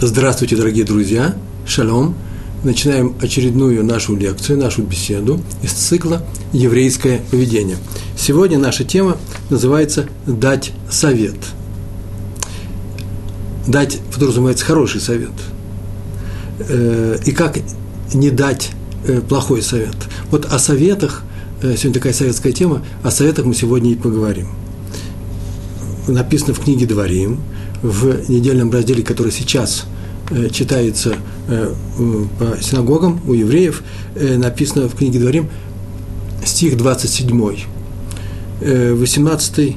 Здравствуйте, дорогие друзья! Шалом! Начинаем очередную нашу лекцию, нашу беседу из цикла «Еврейское поведение». Сегодня наша тема называется «Дать совет». Дать подразумевается хороший совет. Э, и как не дать э, плохой совет. Вот о советах, э, сегодня такая советская тема, о советах мы сегодня и поговорим. Написано в книге «Дворим», в недельном разделе, который сейчас э, читается э, по синагогам у евреев, э, написано в книге Дворим, стих 27, 18,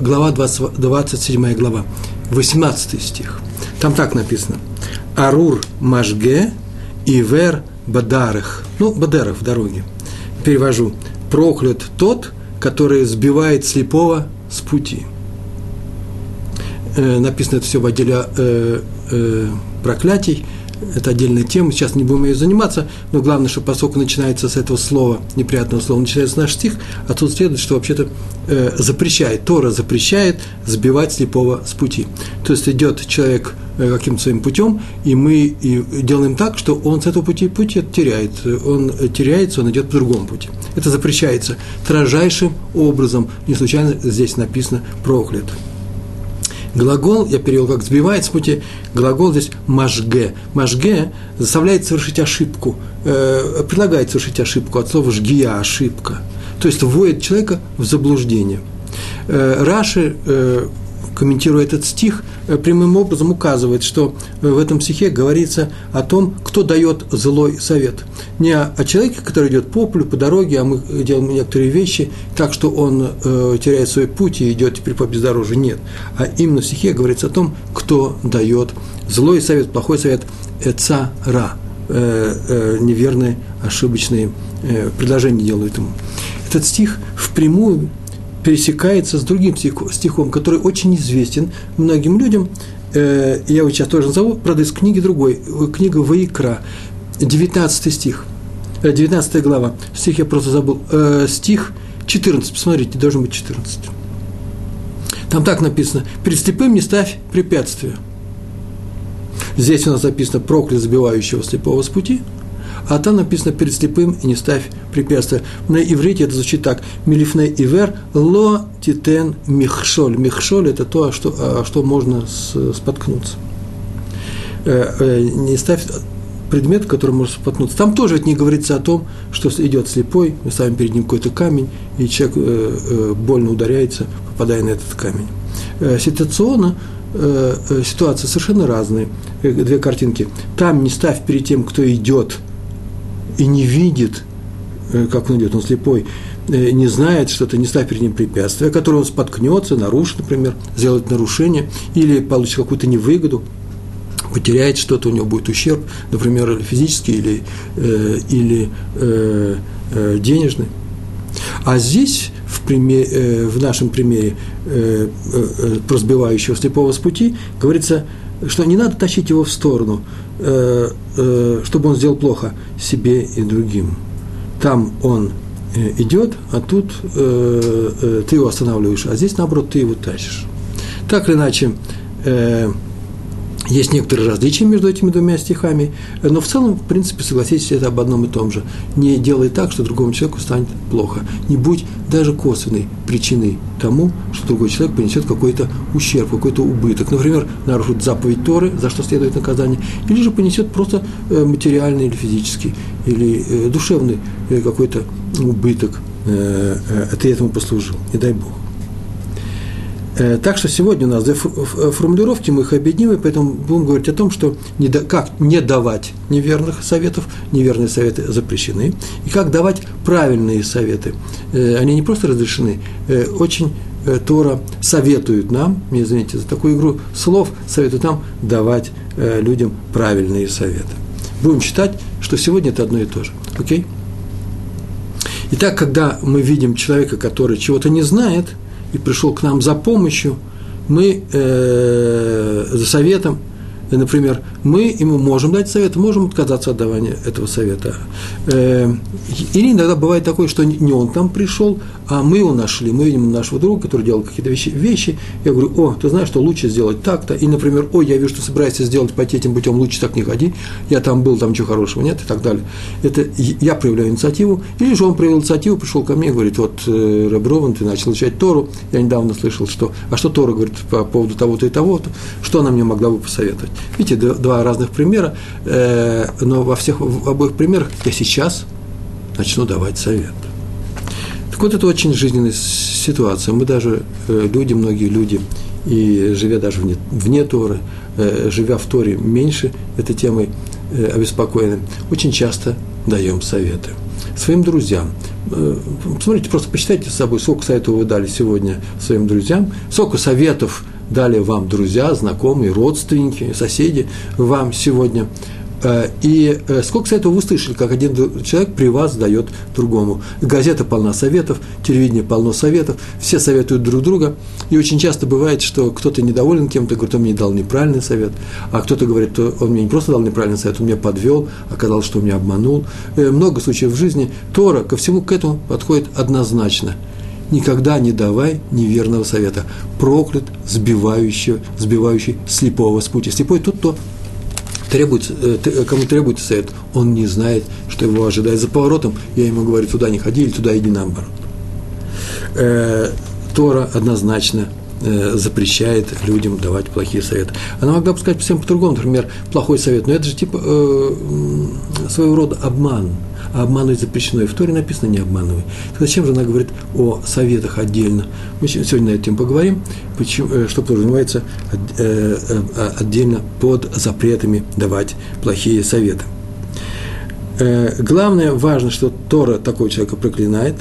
глава 20, 27 глава, 18 стих. Там так написано. Арур Машге Ивер Бадарах. Ну, Бадарах в дороге. Перевожу. Проклят тот, который сбивает слепого с пути – написано это все в отделе э, э, проклятий, это отдельная тема, сейчас не будем ее заниматься, но главное, что поскольку начинается с этого слова, неприятного слова, начинается наш стих, а тут следует, что вообще-то э, запрещает, Тора запрещает сбивать слепого с пути. То есть идет человек э, каким-то своим путем, и мы и делаем так, что он с этого пути, пути теряет, он теряется, он идет по другому пути. Это запрещается строжайшим образом, не случайно здесь написано проклят. Глагол, я перевел как сбивает с пути, глагол здесь машге. Машге заставляет совершить ошибку, э, предлагает совершить ошибку от слова жгия, ошибка. То есть вводит человека в заблуждение. Э, Раши э, комментируя этот стих, э, прямым образом указывает, что э, в этом стихе говорится о том, кто дает злой совет. Не о человеке, который идет по полю, по дороге, а мы делаем некоторые вещи так, что он э, теряет свой путь и идет теперь по бездорожью. Нет. А именно в стихе говорится о том, кто дает злой совет, плохой совет, эца-ра, э, э, неверные, ошибочные э, предложения делают ему. Этот стих впрямую пересекается с другим стихом, который очень известен многим людям. Э, я его сейчас тоже назову, правда, из книги другой, книга Ваикра, 19 стих, 19 э, глава, стих я просто забыл, э, стих 14, посмотрите, должен быть 14. Там так написано, перед слепым не ставь препятствия. Здесь у нас записано проклят забивающего слепого с пути – а там написано перед слепым и не ставь препятствия. На иврите это звучит так. Милифне ивер ло титен михшоль. Михшоль – это то, что, а, что можно споткнуться. Э, э, не ставь предмет, в котором можно споткнуться. Там тоже ведь не говорится о том, что идет слепой, мы ставим перед ним какой-то камень, и человек э, больно ударяется, попадая на этот камень. Ситуационно ситуации совершенно разные. Две картинки. Там не ставь перед тем, кто идет – и не видит, э, как он идет, он слепой, э, не знает что-то, не ставит перед ним препятствия, которое он споткнется, нарушит, например, сделает нарушение или получит какую-то невыгоду, потеряет что-то, у него будет ущерб, например, физический или, э, или денежный. А здесь, в, пример, в нашем примере про сбивающего слепого с пути, говорится, что не надо тащить его в сторону, Э, э, чтобы он сделал плохо себе и другим. Там он э, идет, а тут ты его останавливаешь, а здесь, наоборот, ты его тащишь. Так или иначе, есть некоторые различия между этими двумя стихами, но в целом, в принципе, согласитесь, это об одном и том же. Не делай так, что другому человеку станет плохо. Не будь даже косвенной причиной тому, что другой человек понесет какой-то ущерб, какой-то убыток. Например, нарушит заповедь Торы, за что следует наказание, или же понесет просто э, материальный или физический, или э, душевный э, какой-то убыток. Ты этому послужил, не дай Бог. Э, так что сегодня у нас формулировки, мы их объединим, и поэтому будем говорить о том, что не да, как не давать неверных советов, неверные советы запрещены, и как давать правильные советы. Э, они не просто разрешены, э, очень Тора советует нам, мне извините за такую игру слов, советует нам давать людям правильные советы. Будем считать, что сегодня это одно и то же. Окей? Итак, когда мы видим человека, который чего-то не знает – и пришел к нам за помощью, мы э, за советом, например, мы ему можем дать совет, можем отказаться от давания этого совета. Э, или иногда бывает такое, что не он там пришел, а мы его нашли, мы видим нашего друга, который делал какие-то вещи, вещи, я говорю, о, ты знаешь, что лучше сделать так-то, и, например, о, я вижу, что собираешься сделать, пойти этим путем, лучше так не ходи, я там был, там ничего хорошего нет, и так далее. Это я проявляю инициативу, или же он проявил инициативу, пришел ко мне и говорит, вот, э, Раброван, ты начал изучать Тору, я недавно слышал, что, а что Тора говорит по поводу того-то и того-то, что она мне могла бы посоветовать. Видите, два разных примера, э, но во всех, в обоих примерах я сейчас начну давать совет. Так вот, это очень жизненная ситуация. Мы даже, э, люди, многие люди, и живя даже вне, вне Торы, э, живя в Торе меньше этой темой обеспокоены, очень часто даем советы своим друзьям. Посмотрите, просто посчитайте с собой, сколько советов вы дали сегодня своим друзьям, сколько советов дали вам друзья, знакомые, родственники, соседи вам сегодня – Э, и э, сколько советов вы слышали, как один человек при вас дает другому. Газета полна советов, телевидение полно советов, все советуют друг друга. И очень часто бывает, что кто-то недоволен кем-то, говорит, он мне дал неправильный совет, а кто-то говорит, он мне не просто дал неправильный совет, он меня подвел, оказалось, что он меня обманул. Э, много случаев в жизни. Тора ко всему к этому подходит однозначно. Никогда не давай неверного совета. Проклят, сбивающий, сбивающий слепого с пути. Слепой тут то требуется, э, кому требуется совет, он не знает, что его ожидает за поворотом. Я ему говорю, туда не ходи или туда иди наоборот. Э, Тора однозначно э, запрещает людям давать плохие советы. Она могла бы сказать всем по-другому, например, плохой совет, но это же типа своего рода обман – обманывать запрещено. И в Торе написано «не обманывай». Так зачем же она говорит о советах отдельно? Мы сегодня на эту тему поговорим, почему, э, что подразумевается э, э, отдельно под запретами давать плохие советы. Главное, важно, что Тора такого человека проклинает,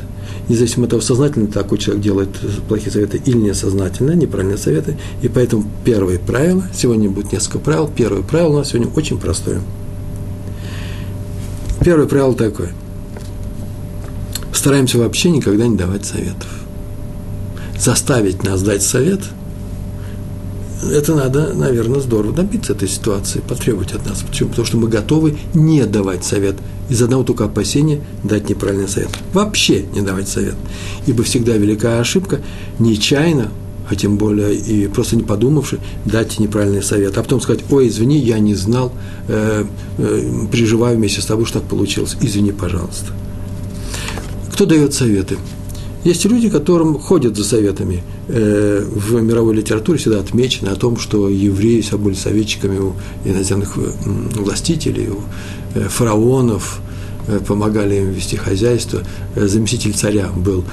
независимо от того, сознательно такой человек делает плохие советы или несознательно, неправильные советы. И поэтому первое правило, сегодня будет несколько правил, первое правило у нас сегодня очень простое – Первое правило такое. Стараемся вообще никогда не давать советов. Заставить нас дать совет – это надо, наверное, здорово добиться этой ситуации, потребовать от нас. Почему? Потому что мы готовы не давать совет из одного только опасения дать неправильный совет. Вообще не давать совет. Ибо всегда великая ошибка нечаянно а тем более и просто не подумавши, дать неправильный совет, а потом сказать, ой, извини, я не знал, э, э, переживаю вместе с тобой, что так получилось, извини, пожалуйста. Кто дает советы? Есть люди, которым ходят за советами. Э, в мировой литературе всегда отмечено о том, что евреи все были советчиками у иноземных властителей, у э, фараонов, э, помогали им вести хозяйство. Заместитель царя был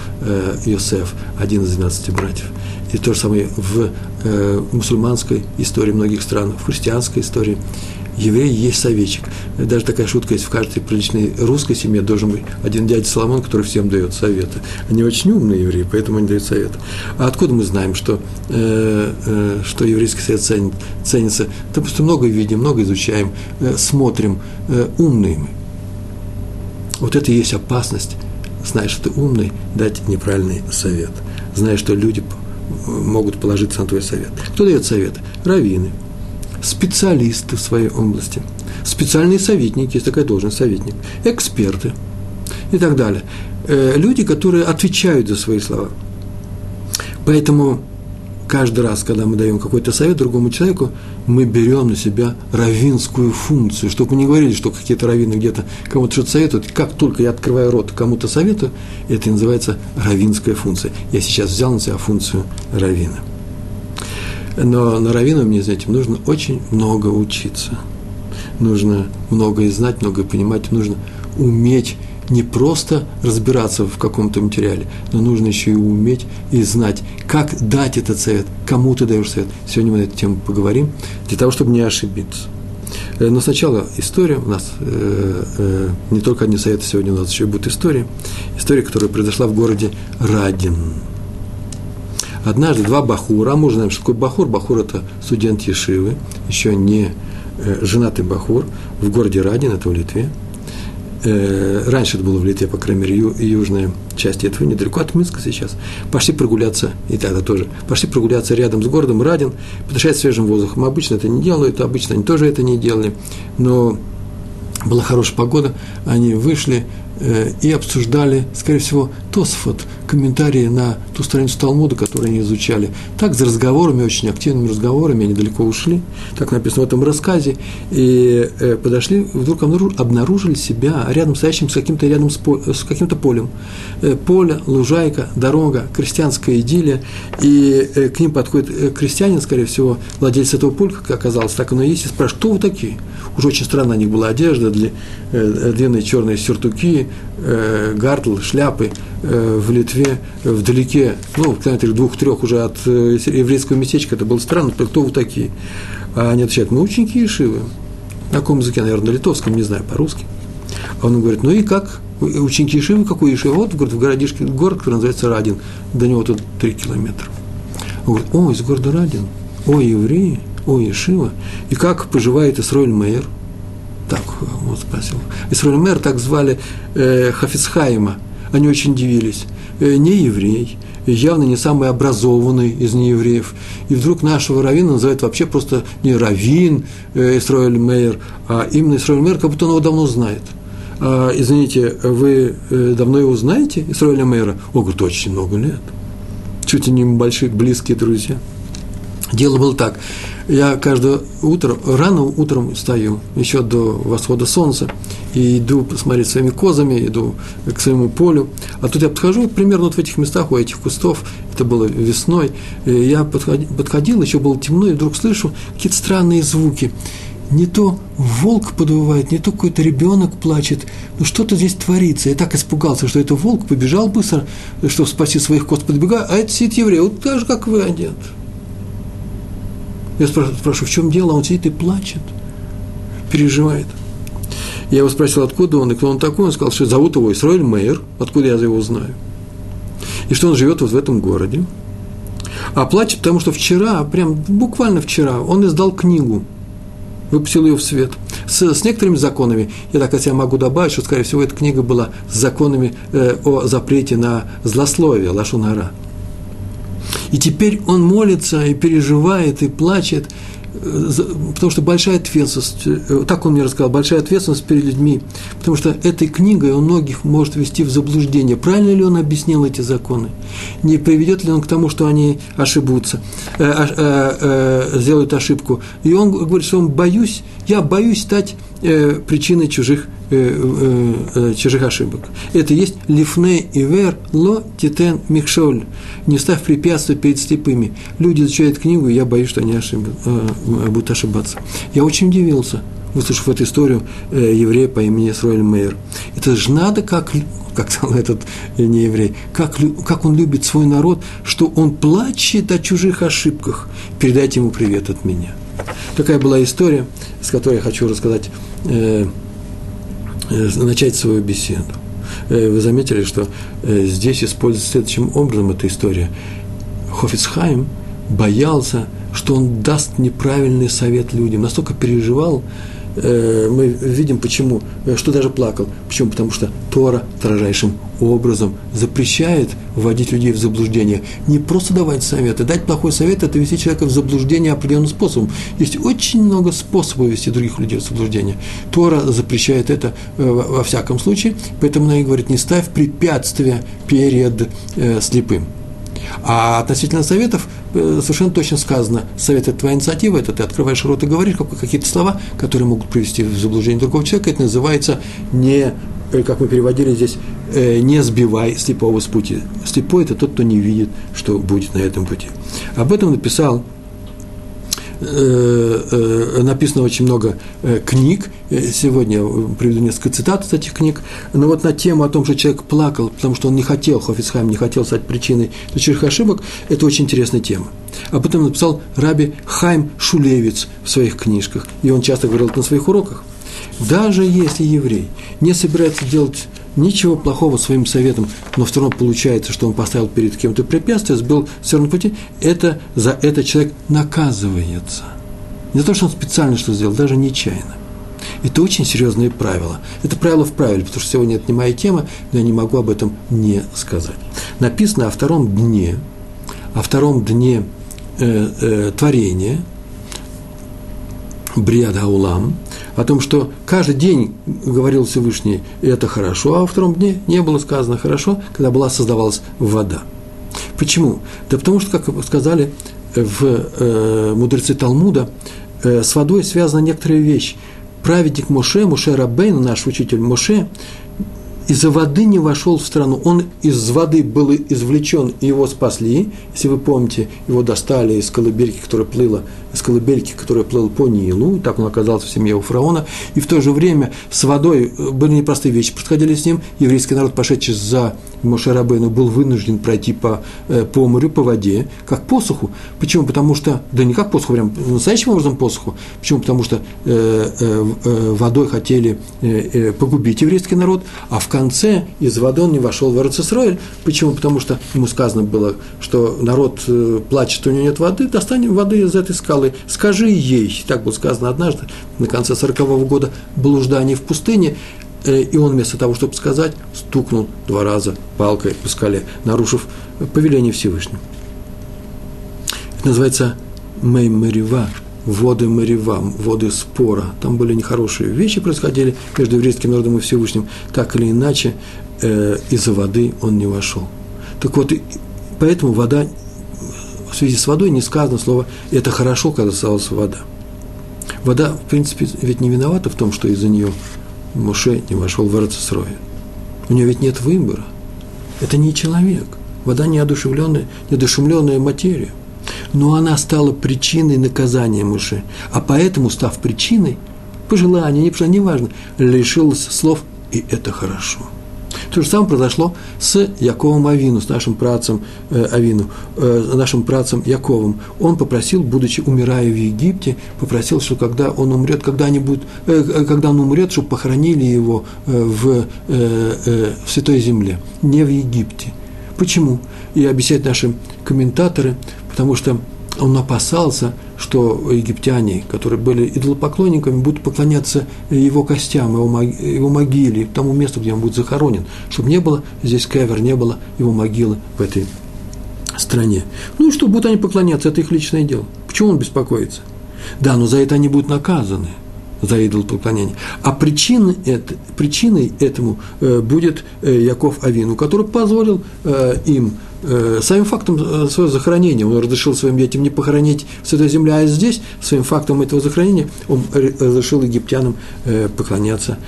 Иосиф, один из двенадцати братьев – и то же самое в э, мусульманской истории многих стран, в христианской истории. Еврей есть советчик. Даже такая шутка есть в каждой приличной русской семье должен быть один дядя Соломон, который всем дает советы. Они очень умные евреи, поэтому они дают советы. А откуда мы знаем, что, э, э, что еврейский совет ценит, ценится? Да просто много видим, много изучаем, э, смотрим, э, умные мы. Вот это и есть опасность, знаешь, что ты умный, дать неправильный совет. Знаешь, что люди могут положиться на твой совет. Кто дает советы? Раввины, специалисты в своей области, специальные советники, есть такая должность, советник, эксперты и так далее. Э, люди, которые отвечают за свои слова. Поэтому каждый раз, когда мы даем какой-то совет другому человеку, мы берем на себя равинскую функцию, чтобы не говорили, что какие-то раввины где-то кому-то что-то советуют. Как только я открываю рот кому-то советую, это называется равинская функция. Я сейчас взял на себя функцию равина. Но на раввина мне, знаете, нужно очень много учиться. Нужно многое знать, многое понимать, нужно уметь не просто разбираться в каком-то материале, но нужно еще и уметь и знать, как дать этот совет, кому ты даешь совет. Сегодня мы на эту тему поговорим, для того, чтобы не ошибиться. Э, но сначала история. У нас э, э, не только одни советы, сегодня у нас еще будет история. История, которая произошла в городе Радин. Однажды два бахура, а мы уже знаем, что такое бахур. Бахур – это студент Ешивы, еще не э, женатый бахур в городе Радин, это в Литве – э, раньше это было в Литве, по крайней мере, ю, южная часть этого, недалеко от Минска сейчас, пошли прогуляться, и тогда тоже, пошли прогуляться рядом с городом Радин, подышать свежим воздухом. Обычно это не делают, обычно они тоже это не делали, но была хорошая погода, они вышли, и обсуждали, скорее всего, Тосфот, комментарии на ту страницу Талмуда, которую они изучали. Так, за разговорами, очень активными разговорами, они далеко ушли, так написано в этом рассказе, и э, подошли, вдруг обнаружили себя рядом стоящим с каким-то рядом с, с каким-то полем. Э, поле, лужайка, дорога, крестьянская идиллия, и к ним подходит крестьянин, скорее всего, владелец этого поля, как оказалось, так оно и есть, и спрашивает, кто вы такие? Уже очень странно, на них была одежда, длинные черные сюртуки, э, гардл, шляпы э, в Литве, вдалеке, ну, в километрах двух-трех уже от э, еврейского местечка, это было странно, кто вы такие? А они отвечают, мы ученики Ишивы. На каком языке, наверное, на литовском, не знаю, по-русски. А он говорит, ну и как? Ученики Ишивы, какой Ишивы? Вот, говорит, в городишке, город, который называется Радин, до него тут три километра. Он говорит, о, из города Радин, о, евреи, о, Ишива, и как поживает Исроиль Мейер – так вот спросил. Исраиль Мэр так звали э, Хафицхайма. Они очень удивились. Э, не еврей, явно не самый образованный из неевреев. И вдруг нашего равина называют вообще просто не равин э, Исраиль Мейер, а именно Исраиль Мейер, как будто он его давно знает. А, извините, вы э, давно его знаете, Исраиля Мейера? О, говорит, очень много лет. Чуть ли не большие, близкие друзья. Дело было так. Я каждое утро, рано утром встаю, еще до восхода солнца, и иду посмотреть своими козами, иду к своему полю. А тут я подхожу примерно вот в этих местах, у этих кустов, это было весной, и я подходил, подходил, еще было темно, и вдруг слышу какие-то странные звуки. Не то волк подвывает, не то какой-то ребенок плачет. Ну что-то здесь творится. Я так испугался, что это волк побежал быстро, чтобы спасти своих коз, подбегаю, а это сидит еврей, вот так же, как вы одет. Я спрашиваю, в чем дело? Он сидит и плачет, переживает. Я его спросил, откуда он и кто он такой. Он сказал, что зовут его Исраиль Мейер, откуда я его знаю. И что он живет вот в этом городе. А плачет, потому что вчера, прям буквально вчера, он издал книгу, выпустил ее в свет. С, с некоторыми законами, я так от себя могу добавить, что, скорее всего, эта книга была с законами э, о запрете на злословие, лашунара. И теперь он молится и переживает, и плачет, э, потому что большая ответственность, э, так он мне рассказал, большая ответственность перед людьми, потому что этой книгой он многих может ввести в заблуждение. Правильно ли он объяснил эти законы? Не приведет ли он к тому, что они ошибутся, э, э, э, сделают ошибку? И он говорит, что он боюсь, я боюсь стать э, причиной чужих Э, э, э, чужих ошибок. Это есть лифне ивер ло титен михшоль. Не ставь препятствия перед слепыми. Люди изучают книгу, и я боюсь, что они ошиб, будут ошибаться. Я очень удивился, выслушав эту историю еврея по имени Сройль Мейер. Это же надо, как, как сказал этот не еврей, как, как он любит свой народ, что он плачет о чужих ошибках. Передайте ему привет от меня. Такая была история, с которой я хочу рассказать Э, начать свою беседу. Э, вы заметили, что э, здесь используется следующим образом эта история. Хофицхайм боялся, что он даст неправильный совет людям, настолько переживал, Э, мы видим, почему, э, что даже плакал. Почему? Потому что Тора строжайшим образом запрещает вводить людей в заблуждение. Не просто давать советы. Дать плохой совет – это вести человека в заблуждение определенным способом. Есть очень много способов вести других людей в заблуждение. Тора запрещает это э, во всяком случае, поэтому она и говорит, не ставь препятствия перед слепым. А относительно советов э, совершенно точно сказано, совет – это твоя инициатива, это ты открываешь рот и говоришь какие-то слова, которые могут привести в заблуждение другого человека. Это называется не, как мы переводили здесь, э, не сбивай слепого с пути. Слепой – это тот, кто не видит, что будет на этом пути. Об этом написал написано очень много э, книг. Сегодня приведу несколько цитат из этих книг. Но вот на тему о том, что человек плакал, потому что он не хотел, Хофицхайм не хотел стать причиной чужих ошибок, это очень интересная тема. А потом написал Раби Хайм Шулевец в своих книжках. И он часто говорил это на своих уроках. Даже если еврей не собирается делать ничего плохого своим советом, но все равно получается, что он поставил перед кем-то препятствие, сбил с верного пути, это, за это человек наказывается. Не то, что он специально что сделал, даже нечаянно. Это очень серьезные правила. Это правило в правиле, потому что сегодня это не моя тема, но я не могу об этом не сказать. Написано о втором дне, о втором дне э, э, творения, Бриад Аулам, о том, что каждый день говорил Всевышний, это хорошо, а во втором дне не было сказано хорошо, когда была создавалась вода. Почему? Да потому что, как сказали в э, мудрецы Талмуда, э, с водой связана некоторая вещь. Праведник Моше, Моше Рабейн, наш учитель Моше, из-за воды не вошел в страну. Он из воды был извлечен, и его спасли. Если вы помните, его достали из колыбельки, которая плыла, из колыбельки, которая плыла по Нилу, и так он оказался в семье у фараона. И в то же время с водой э, были непростые вещи, происходили с ним. Еврейский народ, пошедший за Мошерабейну, был вынужден пройти по, э, по морю, по воде, как посуху. Почему? Потому что, да не как посуху, прям настоящим образом посуху. Почему? Потому что э, э, э водой хотели э, погубить еврейский народ, а в конце из воды он не вошел в Эрцисроэль. Почему? Потому что ему сказано было, что народ плачет, у него нет воды, достанем воды из этой скалы, скажи ей. Так было сказано однажды, на конце сорокового года блуждания в пустыне, э, и он вместо того, чтобы сказать, стукнул два раза палкой по скале, нарушив повеление Всевышнего. Это называется Меймарива, воды Марева, воды спора. Там были нехорошие вещи происходили между еврейским народом и Всевышним. Так или иначе, э, из-за воды он не вошел. Так вот, поэтому вода, в связи с водой не сказано слово «это хорошо, когда осталась вода». Вода, в принципе, ведь не виновата в том, что из-за нее Муше не вошел в Эрцесрой. У нее ведь нет выбора. Это не человек. Вода неодушевленная, неодушевленная материя но она стала причиной наказания Муше. А поэтому, став причиной, пожелание, не пожелание, неважно, лишилась слов, и это хорошо. То же самое произошло с Яковом Авину, с нашим працем э, Авину, э, нашим працем Яковом. Он попросил, будучи умирая в Египте, попросил, что когда он умрет, когда, они будут, э, э когда он умрет, чтобы похоронили его э, в, э, э, в Святой Земле, не в Египте. Почему? И объясняют наши комментаторы, потому что он опасался, что египтяне, которые были идолопоклонниками, будут поклоняться его костям, его, могиле, тому месту, где он будет захоронен, чтобы не было здесь кевер, не было его могилы в этой стране. Ну и что, будут они поклоняться, это их личное дело. Почему он беспокоится? Да, но за это они будут наказаны, за идолопоклонение. А причиной, это, причиной этому э, будет э, Яков Авину, который позволил э, им самим фактом э, своего захоронения, он разрешил своим детям не похоронить в Святой Земле, а здесь, своим фактом этого захоронения, он разрешил египтянам э, поклоняться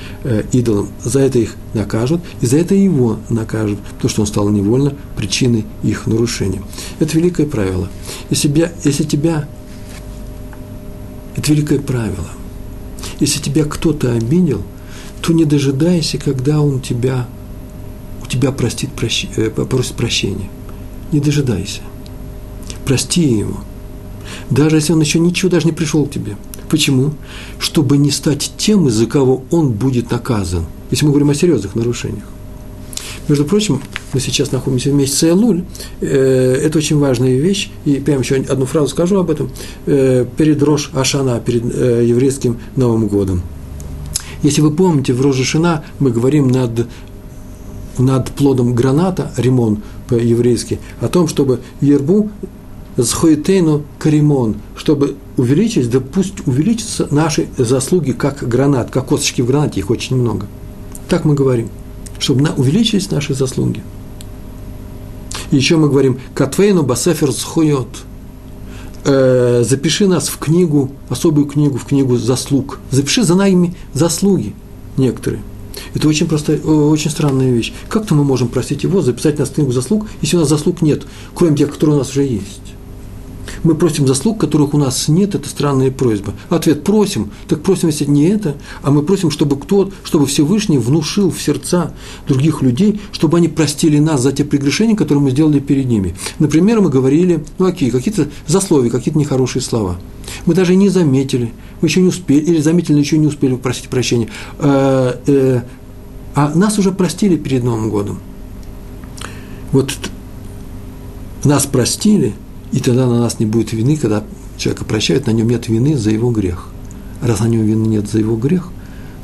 идолам. За это их накажут, и за это его накажут, потому что он стал невольно причиной их нарушения. Это великое правило. Если тебя, если тебя это великое правило. Если тебя кто-то обидел, то не дожидайся, когда он тебя, у тебя простит, прощ, попросит прощения не дожидайся. Прости его. Даже если он еще ничего даже не пришел к тебе. Почему? Чтобы не стать тем, из-за кого он будет наказан. Если мы говорим о серьезных нарушениях. Между прочим, мы сейчас находимся в месяце Элуль. Э, это очень важная вещь. И прямо еще одну фразу скажу об этом. Э, перед Рош Ашана, перед э, еврейским Новым годом. Если вы помните, в Рожешина мы говорим над, над плодом граната, ремон, по-еврейски, о том, чтобы ербу схойтейну каримон, чтобы увеличить, да пусть увеличатся наши заслуги, как гранат, как косточки в гранате, их очень много. Так мы говорим, чтобы на, увеличились наши заслуги. И еще мы говорим, катвейну басефер схойот, э, запиши нас в книгу, особую книгу, в книгу заслуг. Запиши за нами заслуги некоторые – это очень простая, очень странная вещь. Как-то мы можем простить его, записать нас в книгу заслуг, если у нас заслуг нет, кроме тех, которые у нас уже есть? Мы просим заслуг, которых у нас нет, это странная просьба. Ответ – просим. Так просим, если не это, а мы просим, чтобы кто, чтобы Всевышний внушил в сердца других людей, чтобы они простили нас за те прегрешения, которые мы сделали перед ними. Например, мы говорили, ну окей, какие-то засловия, какие-то нехорошие слова. Мы даже не заметили, мы еще не успели, или заметили, но еще не успели просить прощения. А, э, а нас уже простили перед Новым годом. Вот нас простили, и тогда на нас не будет вины, когда человека прощают, на нем нет вины за его грех. Раз на нем вины нет за его грех,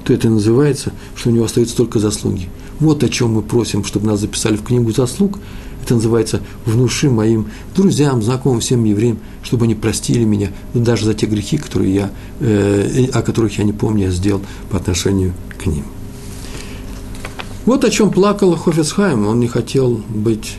то это называется, что у него остаются только заслуги. Вот о чем мы просим, чтобы нас записали в книгу заслуг. Это называется «внуши моим друзьям, знакомым, всем евреям, чтобы они простили меня даже за те грехи, которые я, э, о которых я не помню, я сделал по отношению к ним». Вот о чем плакал Хофицхайм. Он не хотел быть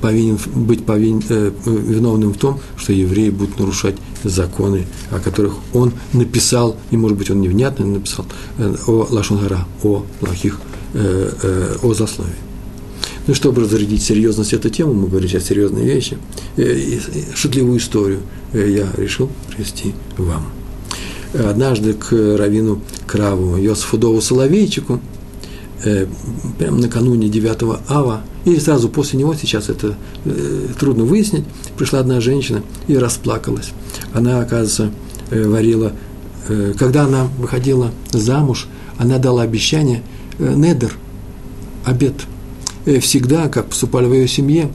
повинен, быть повинен, э, виновным в том, что евреи будут нарушать законы, о которых он написал, и, может быть, он невнятно написал, э, о Лашонгара, о плохих, э, э, о засловии. Ну, чтобы разрядить серьезность этой темы, мы говорим сейчас серьезные вещи, э, шутливую историю э, я решил привести вам. Однажды к Равину Краву Йосифу Дову Соловейчику – э, прямо накануне 9 ава, или сразу после него, сейчас это э, трудно выяснить, пришла одна женщина и расплакалась. Она, оказывается, э, варила, э, когда она выходила замуж, она дала обещание, э, недер, обед, э, всегда, как поступали в ее семье,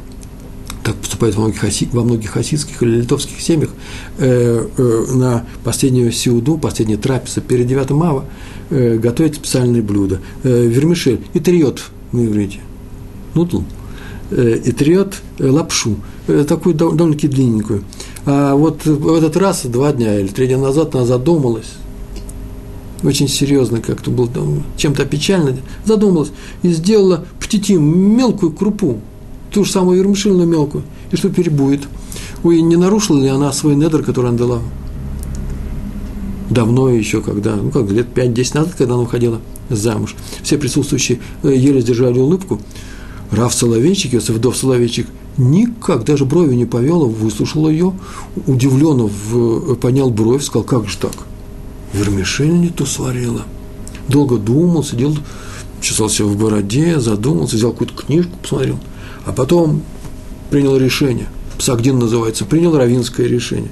так поступают во многих, хаси, во многих хасидских или литовских семьях, э, э, на последнюю сиуду, последнюю трапезу перед 9 ава, э, готовить специальные блюда. Э, вермишель и триот на иврите. Нудл. Э, и триот э, лапшу. Э, такую довольно-таки длинненькую. А вот в этот раз, два дня или три дня назад, она задумалась, очень серьезно как-то был чем-то печально, задумалась и сделала птитим, мелкую крупу, ту же самую вермишельную мелкую, и что теперь? Ой, не нарушила ли она свой недр, который она дала? Давно еще, когда, ну как, лет 5-10 назад, когда она уходила замуж. Все присутствующие э, еле сдержали улыбку. Раф Соловейчик, Йосиф Дов Соловейчик, никак, даже брови не повел, выслушал ее, удивленно в, поднял бровь, сказал, как же так? Вермишель не ту сварила. Долго думал, сидел, чесался в бороде, задумался, взял какую-то книжку, посмотрел – а потом принял решение, Псагдин называется, принял равинское решение,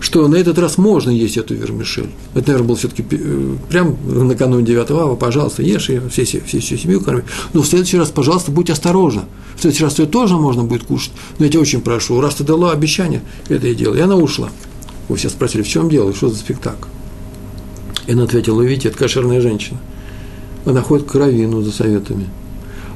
что на этот раз можно есть эту вермишель. Это, наверное, было все-таки э, прям накануне 9 ава, пожалуйста, ешь ее, все, все, всю семью корми. Но в следующий раз, пожалуйста, будь осторожна. В следующий раз ее тоже можно будет кушать. Но я тебя очень прошу, раз ты дала обещание, это и делай. И она ушла. Вы все спросили, в чем дело, что за спектакль? И она ответила, видите, это кошерная женщина. Она ходит к равину за советами –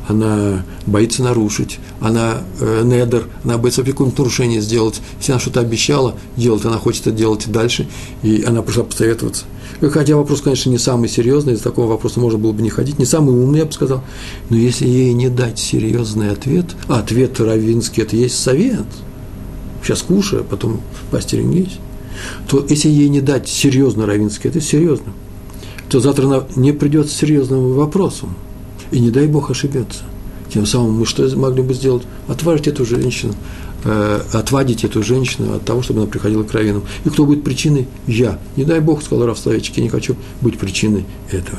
она боится нарушить, она э, недер, она боится какое-нибудь нарушение сделать. Если она что-то обещала делать, она хочет это делать и дальше, и она пришла посоветоваться. Хотя вопрос, конечно, не самый серьезный, из такого вопроса можно было бы не ходить, не самый умный, я бы сказал. Но если ей не дать серьезный ответ, а ответ равинский – это есть совет, сейчас кушай, а потом постерегись, то если ей не дать серьезно равинский, это серьезно, то завтра она не придет с серьезным вопросом – и не дай Бог ошибется. Тем самым мы что могли бы сделать? Отважить эту женщину, э, отвадить эту женщину от того, чтобы она приходила к раввинам. И кто будет причиной? Я. Не дай Бог, сказал Раф Славичек, я не хочу быть причиной этого.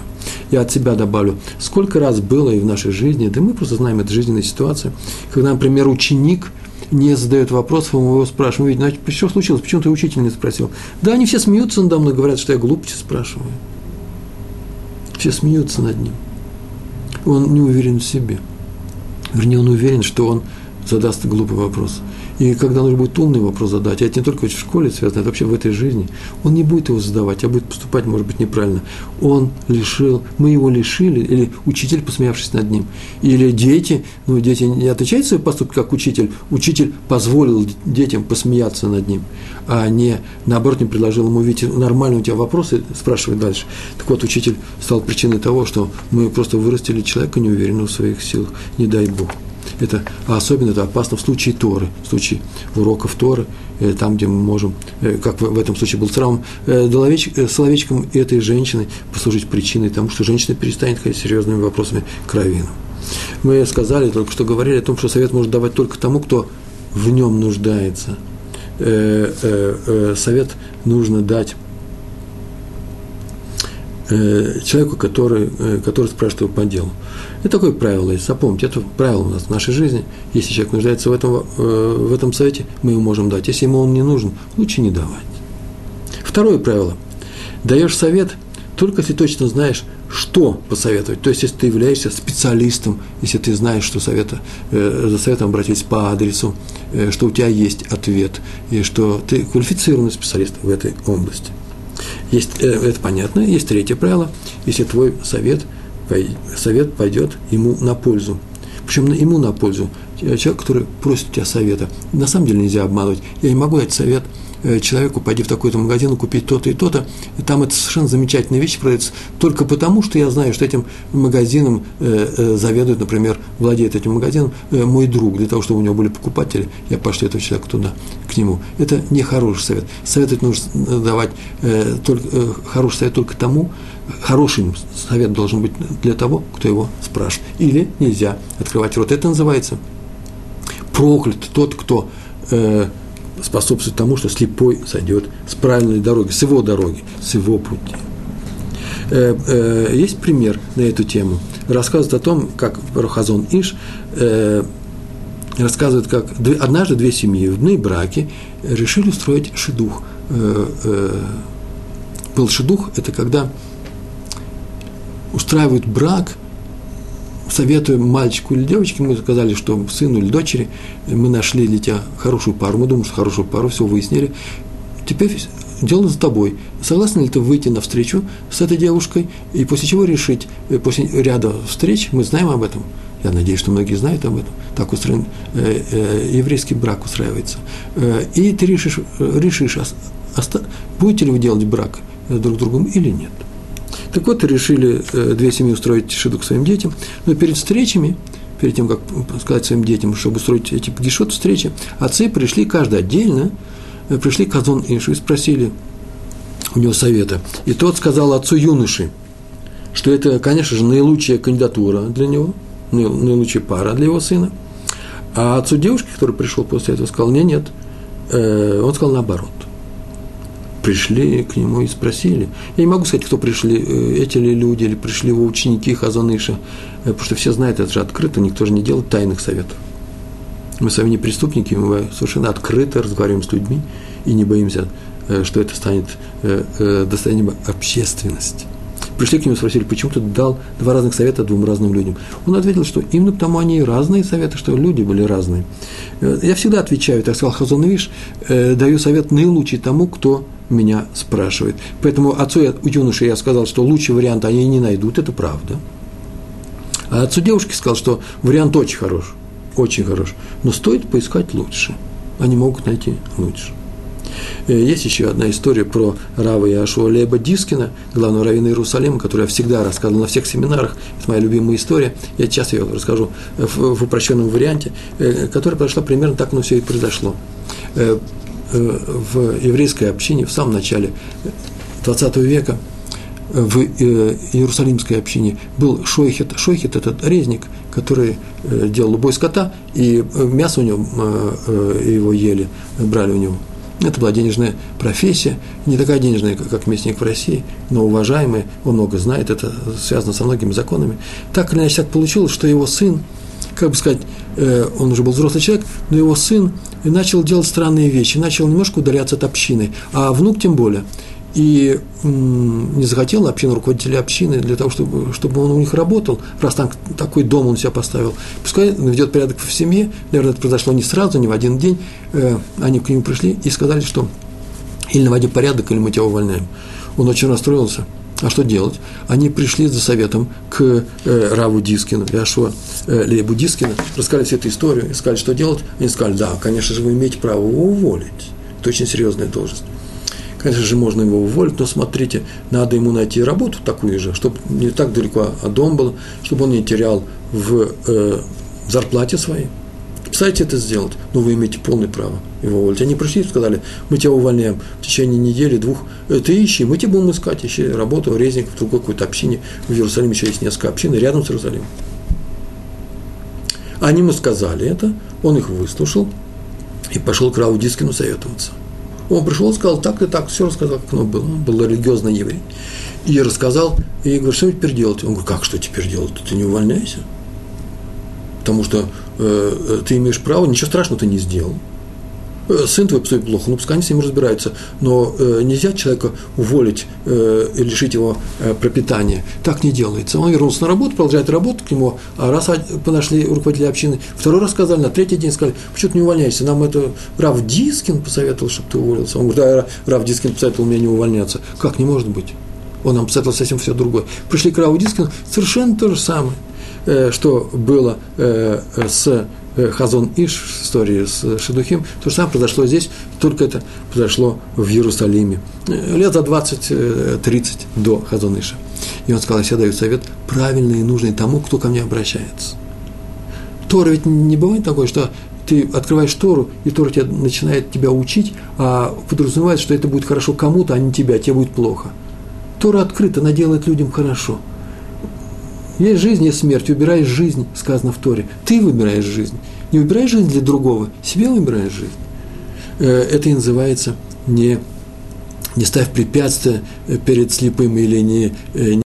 Я от себя добавлю, сколько раз было и в нашей жизни, да мы просто знаем, это жизненная ситуация, когда, например, ученик не задает вопросов, мы его спрашиваем, ведь, значит, что случилось, почему ты учитель не спросил? Да, они все смеются надо мной, говорят, что я глупости спрашиваю. Все смеются над ним он не уверен в себе. Вернее, он уверен, что он задаст глупый вопрос. И когда нужно будет умный вопрос задать, а это не только в школе связано, это вообще в этой жизни, он не будет его задавать, а будет поступать, может быть, неправильно. Он лишил, мы его лишили, или учитель, посмеявшись над ним, или дети, ну, дети не отвечают свои поступки как учитель, учитель позволил детям посмеяться над ним, а не, наоборот, не предложил ему, видите, нормально у тебя вопросы, спрашивай дальше. Так вот, учитель стал причиной того, что мы просто вырастили человека неуверенного в своих силах, не дай Бог. Это, а особенно это опасно в случае Торы, в случае уроков Торы, э, там, где мы можем, э, как в этом случае был с Рамом, э, словечком этой женщины послужить причиной тому, что женщина перестанет ходить серьезными вопросами к раввину. Мы сказали, только что говорили о том, что совет может давать только тому, кто в нем нуждается. Совет нужно дать человеку, который, который спрашивает его по делу. И такое правило есть. Запомните, это правило у нас в нашей жизни. Если человек нуждается в этом, э, в этом совете, мы ему можем дать. Если ему он не нужен, лучше не давать. Второе правило. Даешь совет только если точно знаешь, что посоветовать. То есть, если ты являешься специалистом, если ты знаешь, что совета, э, за советом обратились по адресу, э, что у тебя есть ответ, и что ты квалифицированный специалист в этой области. Есть, э, это понятно. Есть третье правило. Если твой совет, совет пойдет ему на пользу. Причем ему на пользу. Человек, который просит у тебя совета. На самом деле нельзя обманывать. Я не могу дать совет – человеку пойди в такой-то магазин, купить то-то и то-то, и там это совершенно замечательная вещь продается, только потому, что я знаю, что этим магазином э, э, заведует, например, владеет этим магазином мой друг, для того, чтобы у него были покупатели, я пошлю этого человека туда, к нему. Это не хороший совет. Советовать нужно давать только, хороший совет только тому, хороший совет должен быть для того, кто его спрашивает. Или нельзя открывать рот. Это называется проклят тот, кто способствует тому, что слепой сойдет с правильной дороги, с его дороги, с его пути. Э, э, есть пример на эту тему. Рассказывает о том, как Рохазон Иш э, рассказывает, как однажды две семьи в дны браки решили устроить шедух. Был шедух, это когда устраивают брак – советуем мальчику или девочке, мы сказали, что сыну или дочери, мы нашли для тебя хорошую пару, мы думаем, что хорошую пару, все выяснили. Теперь дело за тобой. Согласен ли ты выйти навстречу с этой девушкой, и после чего решить, э, после ряда встреч, мы знаем об этом, я надеюсь, что многие знают об этом, так устроен э, э, еврейский брак устраивается. Э, и ты решишь, э, решишь оста, будете ли вы делать брак друг с другом или нет. Так вот, решили э, две семьи устроить шидук своим детям, но перед встречами, перед тем, как сказать своим детям, чтобы устроить эти пгишот встречи, отцы пришли каждый отдельно, э, пришли к Азон Ишу и спросили у него совета. И тот сказал отцу юноши, что это, конечно же, наилучшая кандидатура для него, наилучшая пара для его сына. А отцу девушки, который пришел после этого, сказал, нет, нет. Э, он сказал наоборот пришли к нему и спросили. Я не могу сказать, кто пришли, э, эти ли люди, или пришли его ученики Хазаныша, э, потому что все знают, это же открыто, никто же не делает тайных советов. Мы с вами не преступники, мы совершенно открыто разговариваем с людьми и не боимся, э, что это станет достоянием общественности. Пришли к нему и спросили, почему ты дал два разных совета двум разным людям. Он ответил, что именно потому они и разные советы, что люди были разные. Я всегда отвечаю, так сказал Хазоновиш, даю совет наилучший тому, кто меня спрашивает. Поэтому отцу я, юноши я сказал, что лучший вариант они не найдут, это правда. А отцу девушки сказал, что вариант очень хорош, очень хорош, но стоит поискать лучше. Они могут найти лучше. Э, есть еще одна история про Рава Яшуа Леба Дискина, главного раввина Иерусалима, которую я всегда рассказывал на всех семинарах. Это моя любимая история. Я сейчас ее расскажу в, упрощенном варианте, э, которая произошла примерно так, но все и произошло Э, в еврейской общине в самом начале 20 века в э, Иерусалимской общине был шойхет. Шойхет – это резник, который э, делал убой скота, и мясо у него, его ели, брали у него. Это была денежная профессия, не такая денежная, как мясник в России, но уважаемая, он много знает, это связано со многими законами. Так или иначе так получилось, что его сын, как бы сказать, он уже был взрослый человек, но его сын начал делать странные вещи, начал немножко удаляться от общины, а внук тем более. И не захотел община, руководителя общины, для того, чтобы, чтобы он у них работал, раз там такой дом он себя поставил. Пускай ведет порядок в семье, наверное, это произошло не сразу, не в один день. Э, они к нему пришли и сказали, что или наводи порядок, или мы тебя увольняем. Он очень расстроился. А что делать? Они пришли за советом к э, Раву Дискину, Яшуа э, Лейбу Дискину, рассказали всю эту историю, и сказали, что делать. Они сказали, да, конечно же, вы имеете право его уволить. Это очень серьезная должность. Конечно же, можно его уволить, но смотрите, надо ему найти работу такую же, чтобы не так далеко от дома было, чтобы он не терял в э, зарплате своей. Кстати, это сделать, но вы имеете полное право его уволить. Они пришли и сказали, мы тебя увольняем в течение недели, двух, э, ты ищи, мы тебе будем искать, ищи работу, резник в другой какой-то общине. В Иерусалиме еще есть несколько общин, рядом с Иерусалимом. Они ему сказали это, он их выслушал и пошел к Раву Дискину советоваться. Он пришел сказал, так и так, все рассказал, как оно было. Он был религиозный еврей. И рассказал, и я говорю, что теперь делать? Он говорит, как что теперь делать? Ты не увольняйся. Потому что э, ты имеешь право, ничего страшного ты не сделал. Э, сын твой поступит плохо, ну пускай они с ним разбираются, но э, нельзя человека уволить э, и лишить его э, пропитания. Так не делается. Он вернулся на работу, продолжает работать к нему, а раз подошли руководители общины, второй раз сказали, на третий день сказали, почему ты не увольняешься, нам это Рав Дискин посоветовал, чтобы ты уволился. Он говорит, да, Рав Дискин посоветовал мне не увольняться. Как не может быть? Он нам посоветовал совсем все другое. Пришли к Раву Дискину, совершенно то же самое, э, что было э, с Э, Хазон Иш в истории с шидухим, то же самое произошло здесь, только это произошло в Иерусалиме. Э, лет за 20-30 э, до Хазон Иша. И он сказал, я даю совет правильный и нужный тому, кто ко мне обращается. Тора ведь не бывает такое, что ты открываешь Тору, и Тора тебя начинает тебя учить, а подразумевает, что это будет хорошо кому-то, а не тебя, тебе будет плохо. Тора открыта, она делает людям хорошо – есть жизнь, есть смерть. Выбираешь жизнь, сказано в Торе. Ты выбираешь жизнь. Не выбираешь жизнь для другого, себе выбираешь жизнь. Э, это и называется не, не ставь препятствия э, перед слепым или не, э, не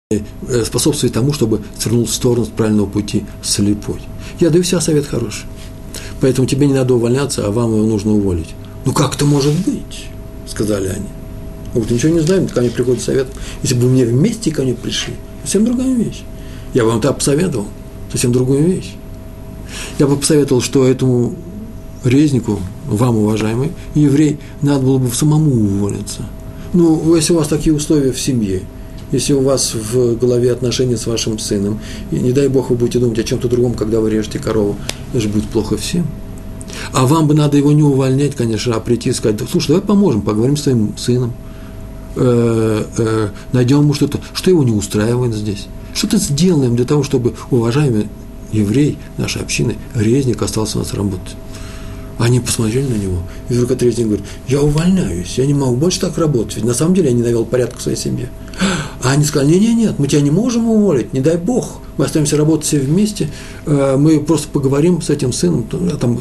способствуй тому, чтобы свернул в сторону с правильного пути слепой. Я даю себе совет хороший. Поэтому тебе не надо увольняться, а вам его нужно уволить. Ну как это может быть? Сказали они. Вот ничего не знаем, ко мне приходит совет. Если бы мне вместе ко мне пришли, совсем другая вещь. Я бы вам так посоветовал, совсем другую вещь. Я бы посоветовал, что этому резнику, вам, уважаемый, еврей, надо было бы самому уволиться. Ну, если у вас такие условия в семье, если у вас в голове отношения с вашим сыном, и не дай Бог вы будете думать о чем-то другом, когда вы режете корову, это же будет плохо всем. А вам бы надо его не увольнять, конечно, а прийти и сказать, слушай, давай поможем, поговорим с твоим сыном, э, э, найдем ему что-то, что его не устраивает здесь. Что-то сделаем для того, чтобы уважаемый еврей нашей общины, резник, остался у нас работать. Они посмотрели на него, и вдруг резник говорит, я увольняюсь, я не могу больше так работать, ведь на самом деле я не навел порядка в своей семье. А они сказали, нет, нет, нет, мы тебя не можем уволить, не дай Бог, мы остаемся работать все вместе, э, мы просто поговорим с этим сыном, там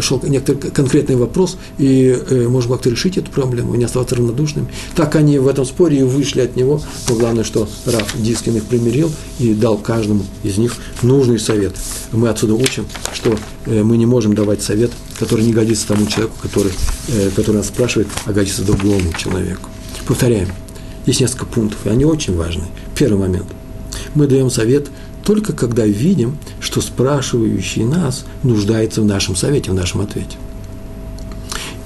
шел некоторый конкретный вопрос, и э, можем как-то решить эту проблему, не оставаться равнодушными. Так они в этом споре и вышли от него, но главное, что Раф Дискин их примирил и дал каждому из них нужный совет. Мы отсюда учим, что э, мы не можем давать совет, который не годится тому человеку, который, который нас спрашивает, а годится другому человеку. Повторяем, есть несколько пунктов, и они очень важны. Первый момент. Мы даем совет – только когда видим, что спрашивающий нас нуждается в нашем совете, в нашем ответе.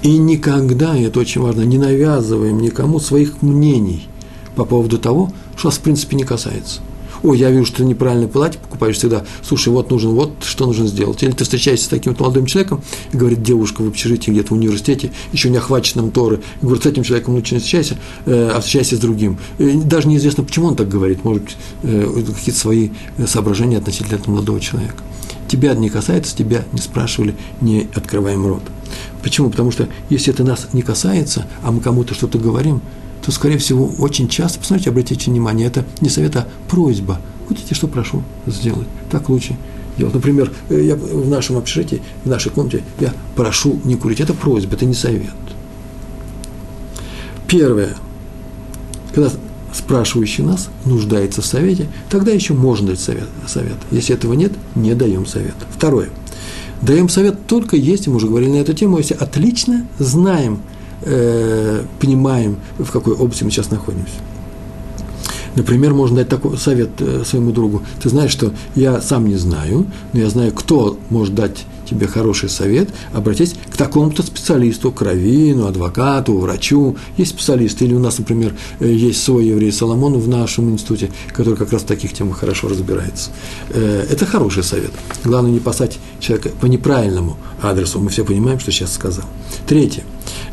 И никогда, и это очень важно, не навязываем никому своих мнений по поводу того, что нас в принципе не касается ой, я вижу, что ты неправильное платье покупаешь всегда, слушай, вот нужно, вот что нужно сделать. Или ты встречаешься с таким молодым человеком, и говорит девушка в общежитии где-то в университете, еще не охваченном Торы, и говорит, с этим человеком лучше не встречайся, э, а встречайся с другим. И даже неизвестно, почему он так говорит, может быть, э, какие-то свои соображения относительно этого молодого человека. Тебя не касается, тебя не спрашивали, не открываем рот. Почему? Потому что если это нас не касается, а мы кому-то что-то говорим, то, скорее всего, очень часто, посмотрите, обратите внимание, это не совет, а просьба. Вот что прошу сделать. Так лучше делать. Например, э, я в нашем общежитии, в нашей комнате, я прошу не курить. Это просьба, это не совет. Первое. Когда спрашивающий нас нуждается в совете, тогда еще можно дать совет. совет. Если этого нет, не даем совет. Второе. Даем совет только если, мы уже говорили на эту тему, если отлично знаем, э, понимаем, в какой области мы сейчас находимся. Например, можно дать такой совет э, своему другу. Ты знаешь, что я сам не знаю, но я знаю, кто может дать тебе хороший совет, обратись к такому-то специалисту, к раввину, адвокату, врачу. Есть специалисты, или у нас, например, э, есть свой еврей Соломон в нашем институте, который как раз в таких темах хорошо разбирается. Э, это хороший совет. Главное не послать человека по неправильному адресу. Мы все понимаем, что сейчас сказал. Третье.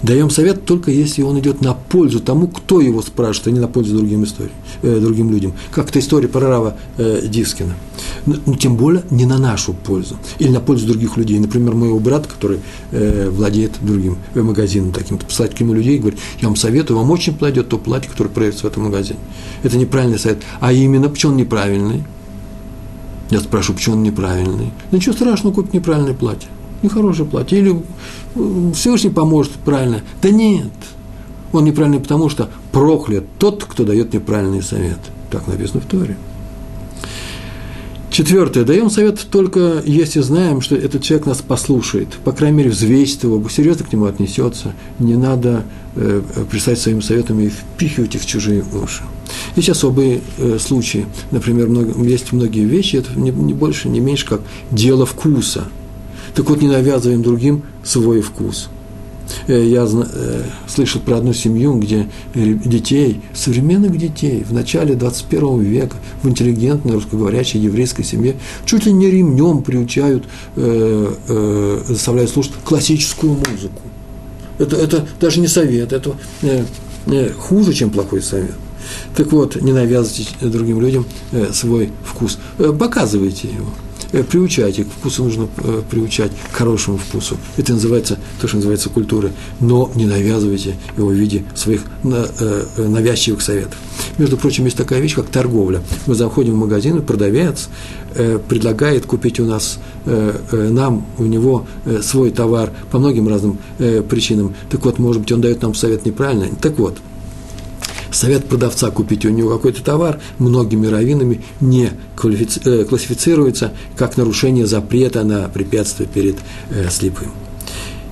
Даем совет только если он идет на пользу тому, кто его спрашивает, а не на пользу другим, истории, э, другим людям. Как это история про Рава э, Дискина. Ну, ну, тем более не на нашу пользу. Или на пользу других людей. Например, моего брата, который э, владеет другим э, магазином таким-то, послать к нему людей и говорить, я вам советую, вам очень подойдет то платье, которое продается в этом магазине. Это неправильный совет. А именно, почему он неправильный? Я спрашиваю, почему он неправильный? Ничего страшного, купить неправильное платье нехорошее платье, или э, Всевышний поможет правильно. Да нет, он неправильный, потому что проклят тот, кто дает неправильный совет. Так написано в Торе. Четвертое. Даем совет только если знаем, что этот человек нас послушает. По крайней мере, взвесит его, серьезно к нему отнесется. Не надо э, пристать своими советами и впихивать их в чужие уши. Есть особые э, случаи. Например, много, есть многие вещи, это не, не больше, не меньше, как дело вкуса. Так вот, не навязываем другим свой вкус – Э, я э, слышал про одну семью, где детей, современных детей, в начале 21 века, в интеллигентной русскоговорящей еврейской семье, чуть ли не ремнем приучают, э, заставляют слушать классическую музыку. Это, это даже не совет, это хуже, чем плохой совет. Так вот, не навязывайте другим людям свой вкус, показывайте его. Э, приучайте, к вкусу нужно э, приучать, к хорошему вкусу. Это называется, то, что называется культура. Но не навязывайте его в виде своих э, навязчивых советов. Между прочим, есть такая вещь, как торговля. Мы заходим в магазин, и продавец предлагает купить у нас, нам, у него свой товар по многим разным причинам. Так вот, может быть, он дает нам совет неправильно. Так вот, совет продавца купить у него какой-то товар многими раввинами не э, классифицируется как нарушение запрета на препятствие перед э, слепым.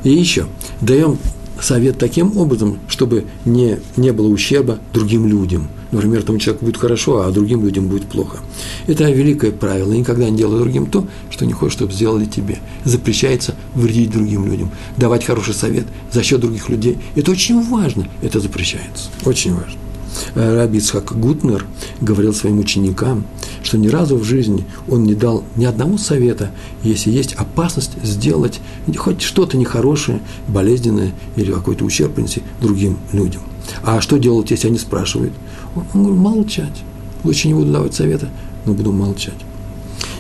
И еще даем совет таким образом, чтобы не, не было ущерба другим людям. Например, тому человеку будет хорошо, а другим людям будет плохо. Это великое правило. Никогда не делай другим то, что не хочешь, чтобы сделали тебе. Запрещается вредить другим людям. Давать хороший совет за счет других людей. Это очень важно. Это запрещается. Очень важно. Раби Ицхак Гутнер говорил своим ученикам, что ни разу в жизни он не дал ни одного совета, если есть опасность сделать хоть что-то нехорошее, болезненное или какой-то ущерб принести другим людям. А что делать, если они спрашивают? Он говорит, молчать. Лучше не буду давать совета, но буду молчать.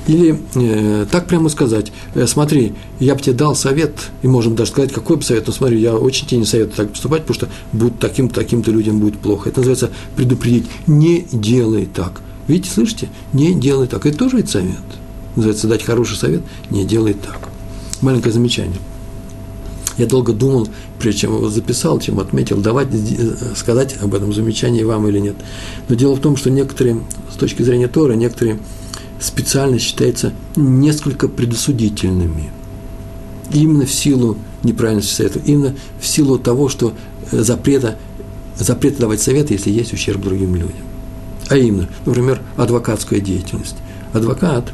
Или э, так прямо сказать, э, смотри, я бы тебе дал совет, и можем даже сказать, какой бы совет, но смотри, я очень тебе не советую так поступать, потому что будет таким-то, таким-то людям будет плохо. Это называется предупредить. Не делай так. Видите, слышите? Не делай так. Это тоже ведь совет. Называется дать хороший совет, не делай так. Маленькое замечание. Я долго думал, прежде чем его записал, чем отметил, давать, э, сказать об этом замечании вам или нет. Но дело в том, что некоторые, с точки зрения Тора, некоторые специально считаются несколько предосудительными. Именно в силу неправильности совета, именно в силу того, что э, запрета, запрета давать советы, если есть ущерб другим людям. А именно, например, адвокатская деятельность. Адвокат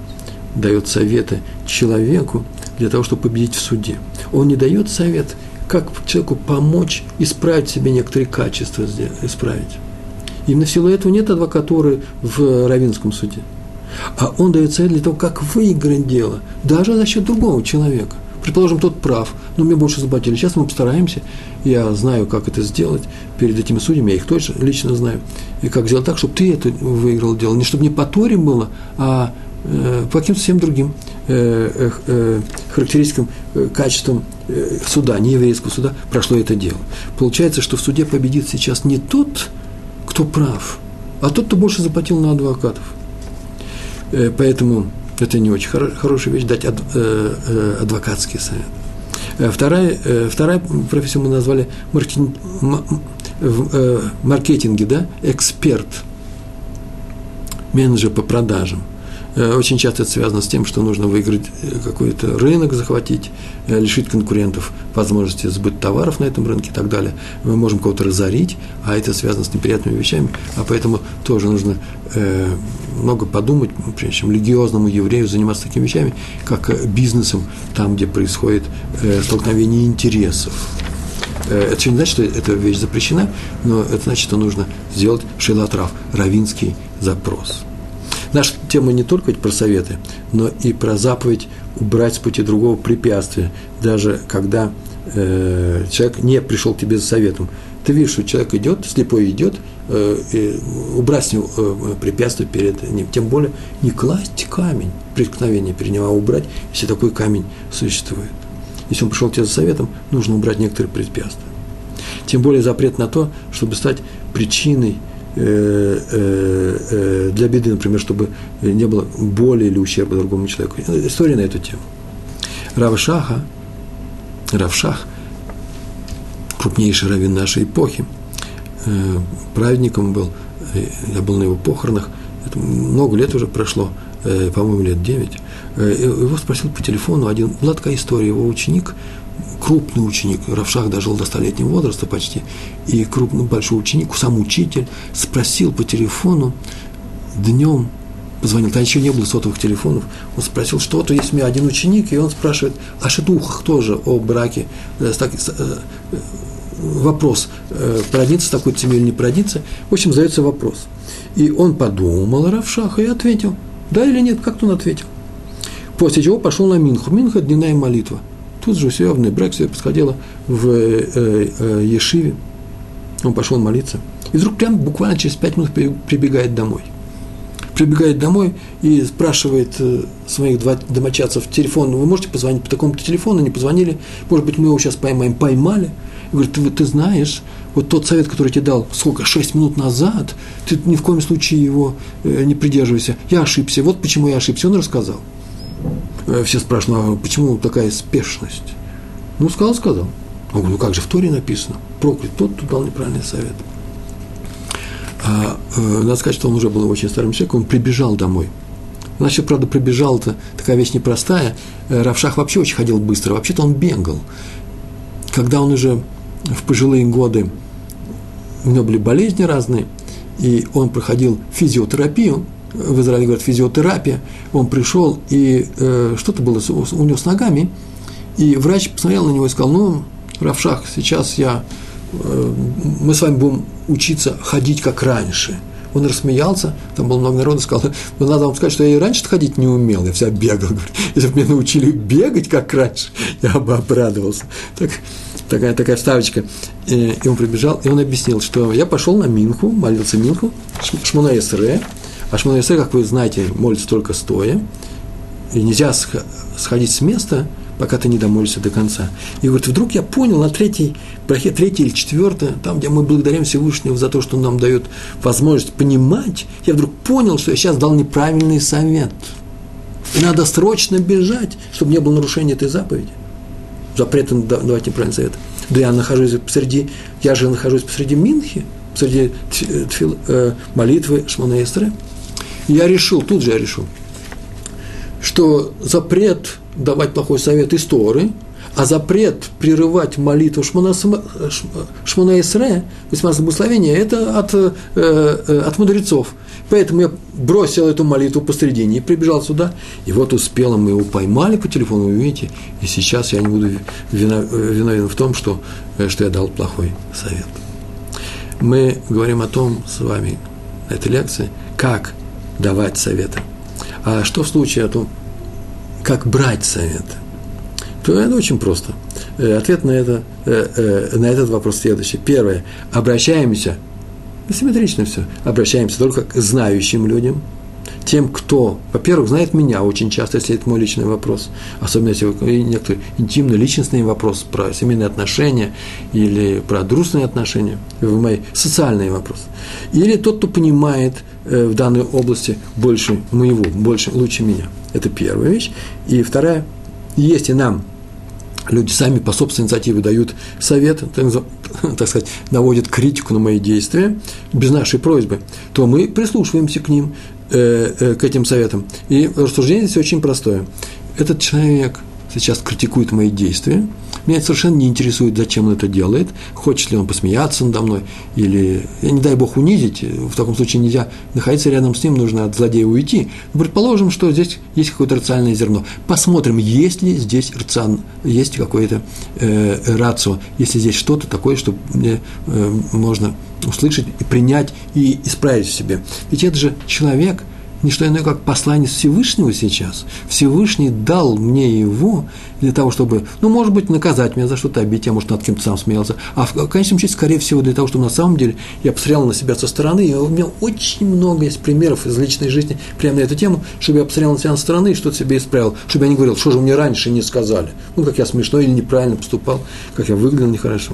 дает советы человеку для того, чтобы победить в суде. Он не дает совет, как человеку помочь исправить себе некоторые качества, исправить. Именно в силу этого нет адвокатуры в Равинском суде а он дает совет для того, как выиграть дело, даже за счет другого человека. Предположим, тот прав, но мне больше заплатили. Сейчас мы постараемся, я знаю, как это сделать перед этими судьями, я их точно лично знаю, и как сделать так, чтобы ты это выиграл дело. Не чтобы не по Торе было, а э, по каким-то совсем другим э, э, э характеристикам, э, качествам суда, не еврейского суда, прошло это дело. Получается, что в суде победит сейчас не тот, кто прав, а тот, кто больше заплатил на адвокатов – поэтому это не очень хорошая вещь, дать э, э, адвокатский совет. Вторая, вторая профессия мы назвали маркетинг, в маркетинге, да, эксперт, менеджер по продажам. Э, очень часто это связано с тем, что нужно выиграть э, какой-то рынок, захватить, э, лишить конкурентов возможности сбыть товаров на этом рынке и так далее. Мы можем кого-то разорить, а это связано с неприятными вещами, а поэтому тоже нужно много подумать, прежде чем религиозному еврею заниматься такими вещами, как бизнесом, там, где происходит столкновение интересов. Это еще не значит, что эта вещь запрещена, но это значит, что нужно сделать шелатрав, равинский запрос – Наша тема не только про советы, но и про заповедь убрать с пути другого препятствия, даже когда э, человек не пришел к тебе за советом. Ты видишь, что человек идет, слепой идет, э, и убрать с него э, препятствие перед ним. Тем более не класть камень, преткновение перед ним, а убрать, если такой камень существует. Если он пришел к тебе за советом, нужно убрать некоторые препятствия. Тем более запрет на то, чтобы стать причиной для беды, например, чтобы не было боли или ущерба другому человеку. История на эту тему. Равшаха, Равшах, крупнейший раввин нашей эпохи, праведником был, я был на его похоронах, это много лет уже прошло, э, по-моему, лет 9, э, его спросил по телефону один, была такая история, его ученик, крупный ученик, Равшах дожил до столетнего возраста почти, и крупный, большой ученик, сам учитель, спросил по телефону днем, позвонил, тогда еще не было сотовых телефонов, он спросил, что-то есть у меня один ученик, и он спрашивает о шедухах тоже, о браке, э, вопрос, продиться с такой семьей или не продиться, в общем, задается вопрос. И он подумал Равшаха и ответил, да или нет, как-то он ответил. После чего пошел на Минху. Минха – дневная молитва. Тут же все явный брак все происходило в э, э, Ешиве. Он пошел молиться. И вдруг прям буквально через пять минут прибегает домой. Прибегает домой и спрашивает э, своих домочадцев телефон, вы можете позвонить по такому-то телефону, не позвонили, может быть, мы его сейчас поймаем, поймали. И говорит, ты, ты знаешь, вот тот совет, который тебе дал, сколько, шесть минут назад, ты ни в коем случае его э, не придерживайся. Я ошибся, вот почему я ошибся, он рассказал. Э, все спрашивают, а почему такая спешность? Ну, сказал, сказал. Он говорит, ну как же в Торе написано? Проклят тот, кто дал неправильный совет. А, э, надо сказать, что он уже был очень старым человеком, он прибежал домой. Значит, правда, прибежал это такая вещь непростая. Э, Равшах вообще очень ходил быстро. Вообще-то он бегал. Когда он уже в пожилые годы, у него были болезни разные, и он проходил физиотерапию, в Израиле говорят физиотерапия, он пришел, и э, что-то было у него с ногами, и врач посмотрел на него и сказал, ну, Равшах, сейчас я, э, мы с вами будем учиться ходить как раньше. Он рассмеялся, там было много народу, сказал, ну, надо вам сказать, что я и раньше ходить не умел, я вся бегал. Говорит, если бы меня научили бегать как раньше, я бы обрадовался. Так, такая, такая вставочка. И, и он прибежал, и он объяснил, что я пошел на Минху, молился Минху, Шмуна Эсре, а Шмуна Эсре, как вы знаете, молится только стоя, и нельзя сходить с места, пока ты не домолишься до конца. И говорит, вдруг я понял на третьей брахе, третьей или четвертой, там, где мы благодарим Всевышнего за то, что он нам дает возможность понимать, я вдруг понял, что я сейчас дал неправильный совет. И надо срочно бежать, чтобы не было нарушения этой заповеди. Запрета давать неправильный совет. Да я нахожусь посреди, я же нахожусь посреди Минхи, посреди тфил, э, молитвы Шмона Эстре. Я решил, тут же я решил, что запрет давать плохой совет из Торы, а запрет прерывать молитву Шмона, Шмона Исре, 18 благословения, это от, э, э, от мудрецов. Поэтому я бросил эту молитву посредине и прибежал сюда. И вот успело, мы его поймали по телефону, вы видите, и сейчас я не буду виновен в том, что, э, что я дал плохой совет. Мы говорим о том с вами на этой лекции, как давать советы. А что в случае о том, как брать советы? То это очень просто. Э, ответ на, это, э, э, на этот вопрос следующий. Первое. Обращаемся, симметрично все, обращаемся только к знающим людям, тем, кто, во-первых, знает меня очень часто, если это мой личный вопрос, особенно если некоторые интимные, личностные вопросы про семейные отношения или про дружественные отношения, в мои социальные вопросы. Или тот, кто понимает в данной области больше моего, больше, лучше меня. Это первая вещь. И вторая, если нам люди сами по собственной инициативе дают совет, так сказать, наводят критику на мои действия без нашей просьбы, то мы прислушиваемся к ним, э, э, к этим советам. И рассуждение здесь очень простое. Этот человек сейчас критикует мои действия, меня это совершенно не интересует, зачем он это делает, хочет ли он посмеяться надо мной, или, не дай бог, унизить, в таком случае нельзя находиться рядом с ним, нужно от злодея уйти. Но предположим, что здесь есть какое-то рациональное зерно. Посмотрим, есть ли здесь рацион, есть какое-то э, рацио, если здесь что-то такое, что э, можно услышать и принять и исправить в себе. Ведь это же человек – не что иное, как посланец Всевышнего сейчас. Всевышний дал мне его для того, чтобы, ну, может быть, наказать меня за что-то, обидеть, я, может, над кем-то сам смеялся, а в конечном счете, скорее всего, для того, чтобы на самом деле я посмотрел на себя со стороны, и у меня очень много есть примеров из личной жизни прямо на эту тему, чтобы я посмотрел на себя со стороны и что-то себе исправил, чтобы я не говорил, что же мне раньше не сказали, ну, как я смешно или неправильно поступал, как я выглядел нехорошо.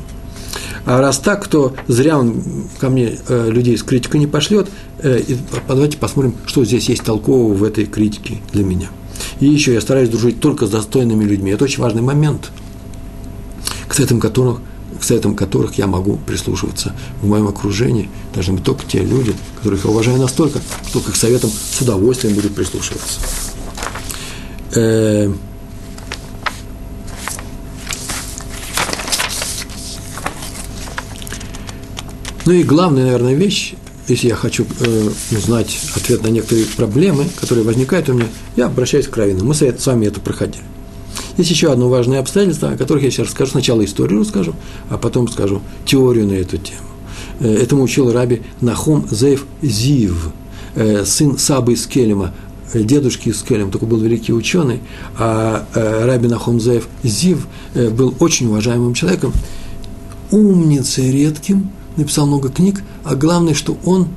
А раз так, то зря он ко мне э, людей с критикой не пошлет. Э, и давайте посмотрим, что здесь есть толкового в этой критике для меня. И еще я стараюсь дружить только с достойными людьми. Это очень важный момент, к советам которых к советам которых я могу прислушиваться в моем окружении. Должны быть только те люди, которых я уважаю настолько, что к их советам с удовольствием будут прислушиваться. Э, ну и главная, наверное, вещь, если я хочу э, узнать ответ на некоторые проблемы, которые возникают у меня, я обращаюсь к раввину. Мы с вами это проходили. Есть еще одно важное обстоятельство, о которых я сейчас расскажу. Сначала историю расскажу, а потом скажу теорию на эту тему. Э, этому учил раби Нахум Зейв Зив, э, сын Сабы из Келема, э, дедушки из Келем, только был великий ученый, а раби Нахум Зеев Зив был очень уважаемым человеком, умницей редким, написал много книг, а главное, что он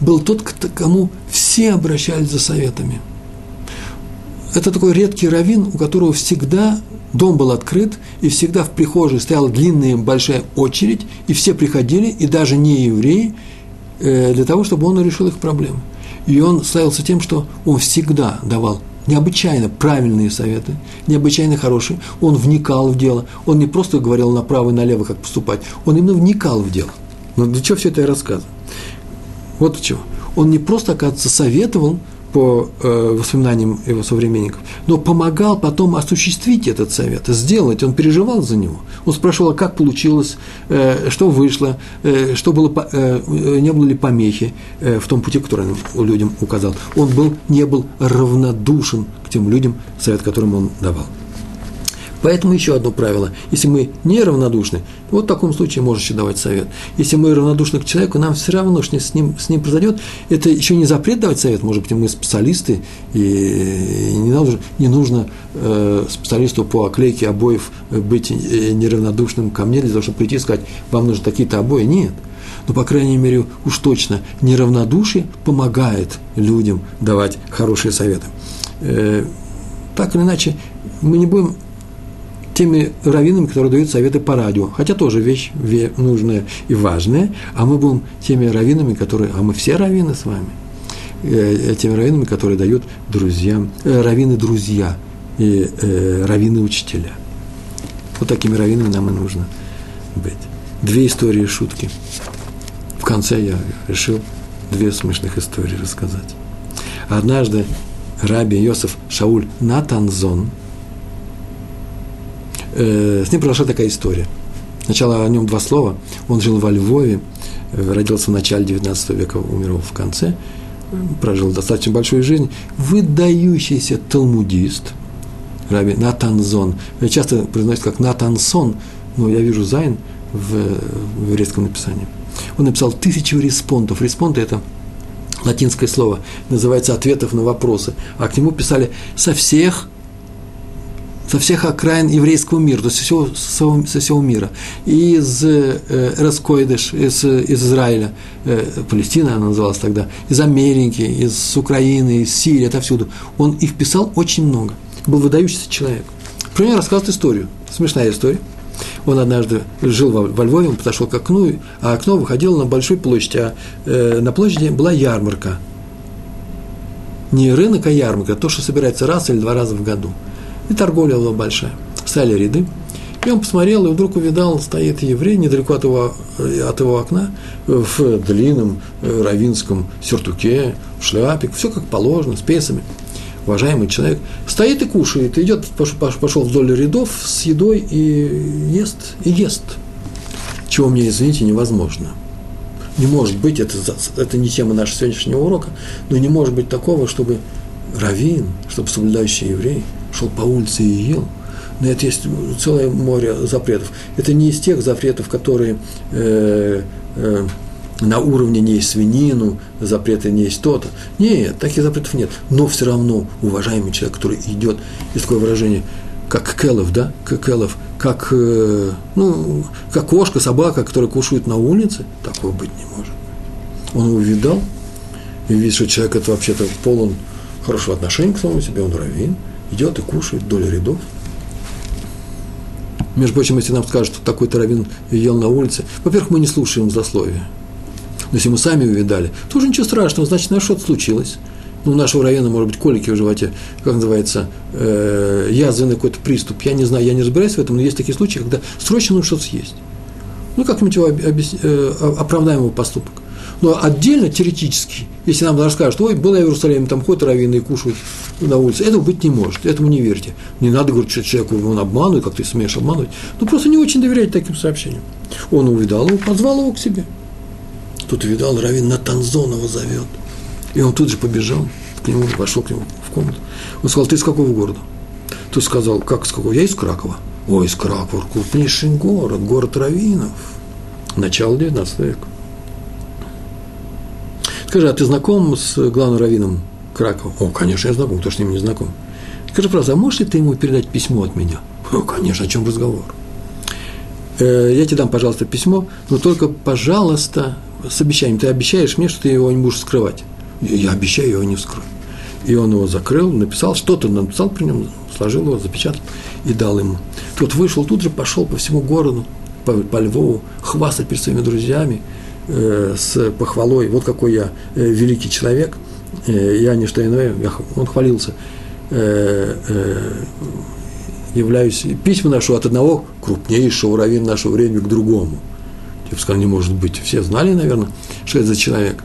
был тот, к кому все обращались за советами – это такой редкий раввин, у которого всегда дом был открыт, и всегда в прихожей стояла длинная большая очередь, и все приходили, и даже не евреи, э, для того, чтобы он решил их проблемы. И он славился тем, что он всегда давал необычайно правильные советы, необычайно хорошие. Он вникал в дело. Он не просто говорил направо и налево, как поступать. Он именно вникал в дело. Но для чего все это я рассказываю? Вот чего. Он не просто, оказывается, советовал, по э, воспоминаниям его современников, но помогал потом осуществить этот совет, сделать, он переживал за него. Он спрашивал, а как получилось, э, что вышло, э, что было, э, не было ли помехи э, в том пути, который он людям указал. Он был, не был равнодушен к тем людям, совет которым он давал. Поэтому еще одно правило. Если мы не равнодушны, вот в таком случае можешь еще давать совет. Если мы равнодушны к человеку, нам все равно, что с ним, с ним произойдет. Это еще не запрет давать совет, может быть, мы специалисты, и не нужно, не нужно э, специалисту по оклейке обоев быть э, неравнодушным ко мне, для того, чтобы прийти и сказать, вам нужны такие-то обои. Нет. Но, по крайней мере, уж точно неравнодушие помогает людям давать хорошие советы. Э, так или иначе, мы не будем теми раввинами, которые дают советы по радио, хотя тоже вещь нужная и важная, а мы будем теми раввинами, которые, а мы все раввины с вами, э, теми раввинами, которые дают друзьям, э, раввины-друзья и э, раввины-учителя. Вот такими раввинами нам и нужно быть. Две истории шутки. В конце я решил две смешных истории рассказать. Однажды Раби Йосиф Шауль Натанзон – э, с ним произошла такая история. Сначала о нем два слова. Он жил во Львове, э, родился в начале 19 века, умер в конце, прожил достаточно большую жизнь. Выдающийся талмудист, Раби Натанзон. Часто произносится как Натансон, но я вижу Зайн в, в еврейском написании. Он написал тысячу респонтов. Респонты – это латинское слово, называется ответов на вопросы. А к нему писали со всех со всех окраин еврейского мира, то есть со всего, со всего мира. И из э, Раскойдыш, из, из Израиля, э, Палестина она называлась тогда, из Америки, из Украины, из Сирии, отовсюду. Он их писал очень много. Был выдающийся человек. Про него рассказывает историю. Смешная история. Он однажды жил во, во Львове, он подошел к окну, а окно выходило на большую площадь, а э, на площади была ярмарка. Не рынок, а ярмарка, то, что собирается раз или два раза в году – и торговля была большая. Стали ряды. И он посмотрел, и вдруг увидал, стоит еврей недалеко от его, от его окна, в длинном э, равинском сюртуке, в шляпе, все как положено, с песами. Уважаемый человек стоит и кушает, идет, пошел вдоль рядов с едой и ест, и ест. Чего мне, извините, невозможно. Не может быть, это, это не тема нашего сегодняшнего урока, но не может быть такого, чтобы раввин, чтобы соблюдающий еврей – шел по улице и ел. На это есть целое море запретов. Это не из тех запретов, которые э, э, на уровне не есть свинину, запреты не есть то-то. Нет, таких запретов нет. Но все равно уважаемый человек, который идет, есть такое выражение, как келов, да, как келов, как, э, ну, как кошка, собака, которая кушает на улице, такого быть не может. Он его видал, и видит, что человек это вообще-то полон хорошего отношения к самому себе, он раввин – идет и кушает вдоль рядов. Между прочим, если нам скажут, что такой-то раввин ел на улице, во-первых, мы не слушаем злословия. Но если мы сами увидали, тоже ничего страшного, значит, на что-то случилось. Ну, у нашего района, может быть, колики в животе, как называется, э, язвенный какой-то приступ. Я не знаю, я не разбираюсь в этом, но есть такие случаи, когда срочно нужно что-то съесть. Ну, как-нибудь его объяс... э, оправдаем его поступок. Но отдельно, теоретически, если нам расскажут, ой, был я в Иерусалиме, там ходят раввины и кушают на улице, этого быть не может, этому не верьте. Не надо говорить, что человеку он обманывает, как ты смеешь обманывать. Ну, просто не очень доверяйте таким сообщениям. Он увидал его, позвал его к себе. Тут увидал, раввин Натанзон его зовет. И он тут же побежал к нему, пошел к нему в комнату. Он сказал, ты из какого города? Тот сказал, как из какого? Я из Кракова. Ой, из Кракова, крупнейший город, город раввинов. Начало 19 века. Скажи, а ты знаком с главным раввином Кракова? О, конечно, я знаком, кто ж с ним не знаком. Скажи, правда, а можешь ли ты ему передать письмо от меня? О, конечно, о чем разговор? Э, я тебе дам, пожалуйста, письмо, но только, пожалуйста, с обещанием. Ты обещаешь мне, что ты его не будешь скрывать. Я обещаю его не вскрою. И он его закрыл, написал, что-то написал при нем, сложил его, запечатал и дал ему. Тот вышел, тут же пошел по всему городу, по, по Львову, хвастать перед своими друзьями с похвалой. Вот какой я э, великий человек, э, я не что иное, он хвалился. Э, э, являюсь, письма ношу от одного крупнейшего раввина нашего времени к другому. Я бы сказал, не может быть. Все знали, наверное, что это за человек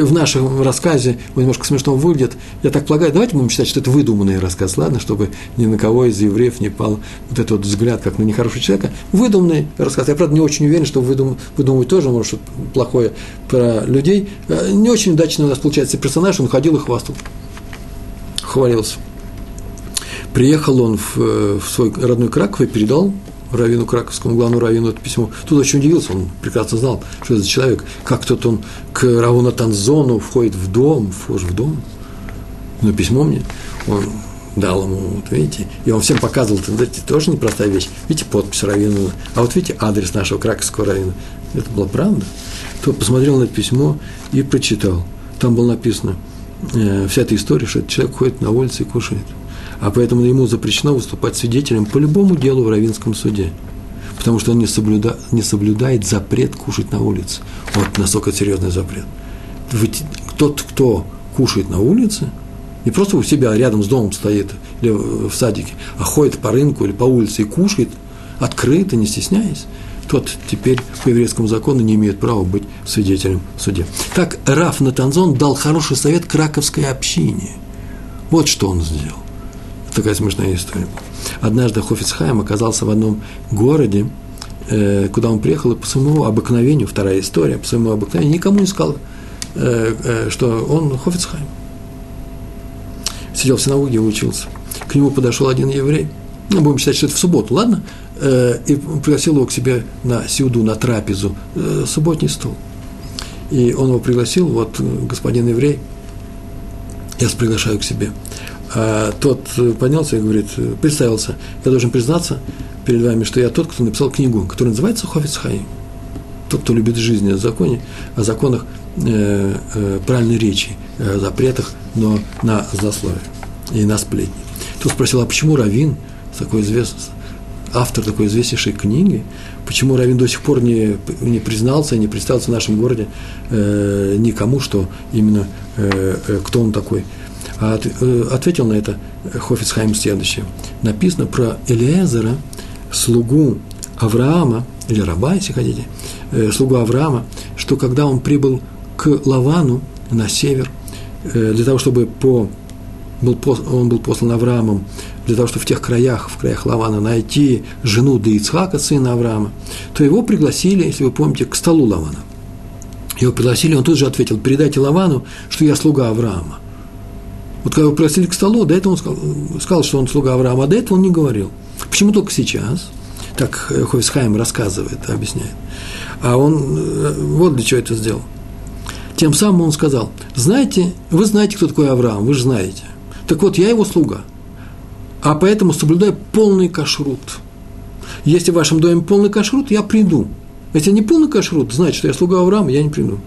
в нашем рассказе он немножко смешно выглядит. Я так полагаю, давайте будем считать, что это выдуманный рассказ, ладно, чтобы ни на кого из евреев не пал вот этот вот взгляд, как на нехорошего человека. Выдуманный рассказ. Я, правда, не очень уверен, что выдум, выдумывать тоже может что-то плохое про людей. Э, не очень удачно у нас получается персонаж, он ходил и хвастал. Хвалился. Приехал он в, э, в свой родной Краков и передал раввину Краковскому, главному раввину это письмо. Тут очень удивился, он прекрасно знал, что это за человек. Как тут он к Равуна Танзону входит в дом, вхож в дом. Но письмо мне, он дал ему, вот видите, и он всем показывал, это тоже непростая вещь. Видите, подпись раввина, а вот видите, адрес нашего краковского раввина. Это была правда. Тот посмотрел на это письмо и прочитал. Там было написано, э, вся эта история, что этот человек ходит на улице и кушает – а поэтому ему запрещено выступать свидетелем по любому делу в Равинском суде, потому что он не, соблюда, не соблюдает запрет кушать на улице. Вот настолько серьезный запрет. Тот, кто кушает на улице, не просто у себя рядом с домом стоит или в садике, а ходит по рынку или по улице и кушает открыто, не стесняясь, тот теперь по еврейскому закону не имеет права быть свидетелем в суде. Так Раф Натанзон дал хороший совет краковской общине. Вот что он сделал. Такая смешная история. Однажды Хофицхайм оказался в одном городе, э, куда он приехал, и по своему обыкновению, вторая история, по своему обыкновению, никому не сказал, э, э, что он Хофицхайм. Сидел в синагоге и учился. К нему подошел один еврей, ну, будем считать, что это в субботу, ладно? И пригласил его к себе на сюду, на трапезу, субботний стол. И он его пригласил, вот господин еврей, я вас приглашаю к себе. А тот поднялся и говорит, представился, я должен признаться перед вами, что я тот, кто написал книгу, которая называется «Хофиц Хаим». Тот, кто любит жизнь о законе, о законах э, э, правильной речи, о запретах, но на злословие и на сплетни. Тут спросил, а почему Равин, такой известный, автор такой известнейшей книги, почему Равин до сих пор не, не признался, не представился в нашем городе э, никому, что именно э, э кто он такой – а э, ответил на это Хофицхайм следующее. Написано про Элиезера, слугу Авраама, или раба, если хотите, э, слугу Авраама, что когда он прибыл к Лавану на север, э, для того, чтобы по, был, он был послан Авраамом, для того, чтобы в тех краях, в краях Лавана найти жену до Ицхака, сына Авраама, то его пригласили, если вы помните, к столу Лавана. Его пригласили, он тут же ответил, передайте Лавану, что я слуга Авраама. Вот когда его пригласили к столу, до этого он сказал, сказал, что он слуга Авраама, а до этого он не говорил. Почему только сейчас? Так Хойсхайм рассказывает, объясняет. А он э, вот для чего это сделал. Тем самым он сказал, знаете, вы знаете, кто такой Авраам, вы же знаете. Так вот, я его слуга, а поэтому соблюдаю полный кашрут. Если в вашем доме полный кашрут, я приду. Если не полный кашрут, значит, что я слуга Авраама, я не приду.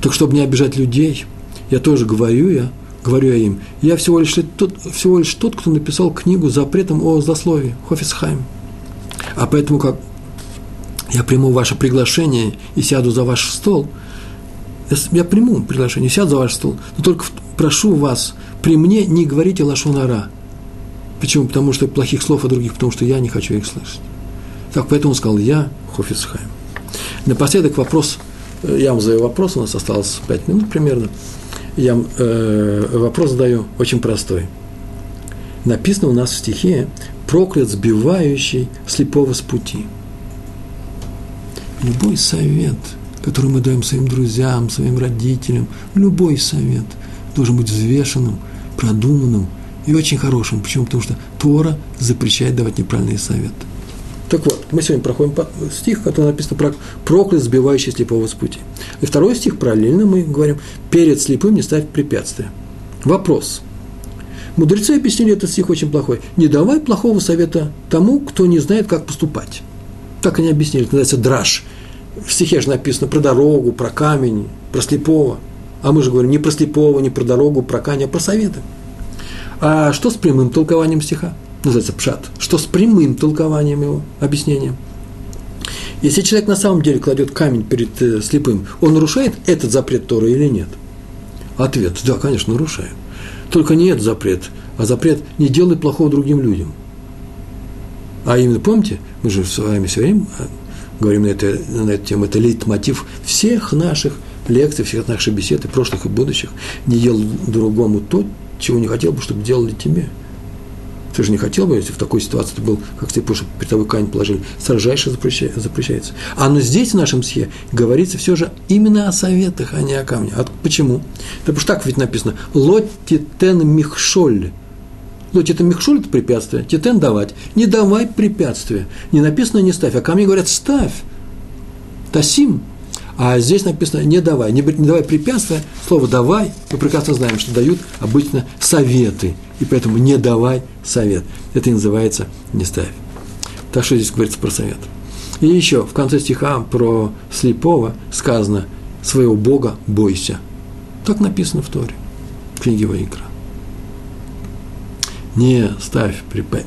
Так чтобы не обижать людей, я тоже говорю, я говорю я им, я всего лишь тот, всего лишь тот кто написал книгу запретом о злословии, Хофисхайм. А поэтому, как я приму ваше приглашение и сяду за ваш стол, я приму приглашение, сяду за ваш стол, но только прошу вас, при мне не говорите лашонара. Почему? Потому что плохих слов о других, потому что я не хочу их слышать. Так поэтому сказал я, Хофицхайм. Напоследок вопрос, э, я вам задаю вопрос, у нас осталось 5 минут примерно. Я э, вопрос задаю очень простой. Написано у нас в стихе «проклят сбивающий слепого с пути». Любой совет, который мы даем своим друзьям, своим родителям, любой совет должен быть взвешенным, продуманным и очень хорошим. Почему? Потому что Тора запрещает давать неправильные советы. Так вот, мы сегодня проходим стих, который написано про проклят, сбивающий слепого с пути. И второй стих, параллельно мы говорим, перед слепым не ставь препятствия. Вопрос. Мудрецы объяснили этот стих очень плохой. Не давай плохого совета тому, кто не знает, как поступать. Так они объяснили, это называется драж. В стихе же написано про дорогу, про камень, про слепого. А мы же говорим не про слепого, не про дорогу, про камень, а про советы. А что с прямым толкованием стиха? Называется пшат, что с прямым толкованием его, объяснением. Если человек на самом деле кладет камень перед э, слепым, он нарушает этот запрет Торы или нет? Ответ – да, конечно, нарушает. Только не этот запрет, а запрет не делай плохого другим людям. А именно, помните, мы же с вами все время э, говорим на, это, на эту тему, это лейтмотив всех наших лекций, всех наших бесед, и прошлых, и будущих. Не делай другому то, чего не хотел бы, чтобы делали тебе – ты же не хотел бы, если в такой ситуации ты был, как ты чтобы перед тобой камень положили, строжайше запрещается. А но здесь, в нашем схе, говорится все же именно о советах, а не о камне. А почему? Да потому что так ведь написано «Лотитен михшоль». Лотитен михшоль – это препятствие, титен давать. Не давай препятствия. Не написано «не ставь», а камни говорят «ставь». Тасим – а здесь написано «не давай». Не, не давай препятствия. Слово «давай» мы прекрасно знаем, что дают обычно советы. И поэтому «не давай совет». Это и называется «не ставь». Так что здесь говорится про совет. И еще в конце стиха про слепого сказано «своего Бога бойся». Так написано в Торе, в книге Ваикра. Не ставь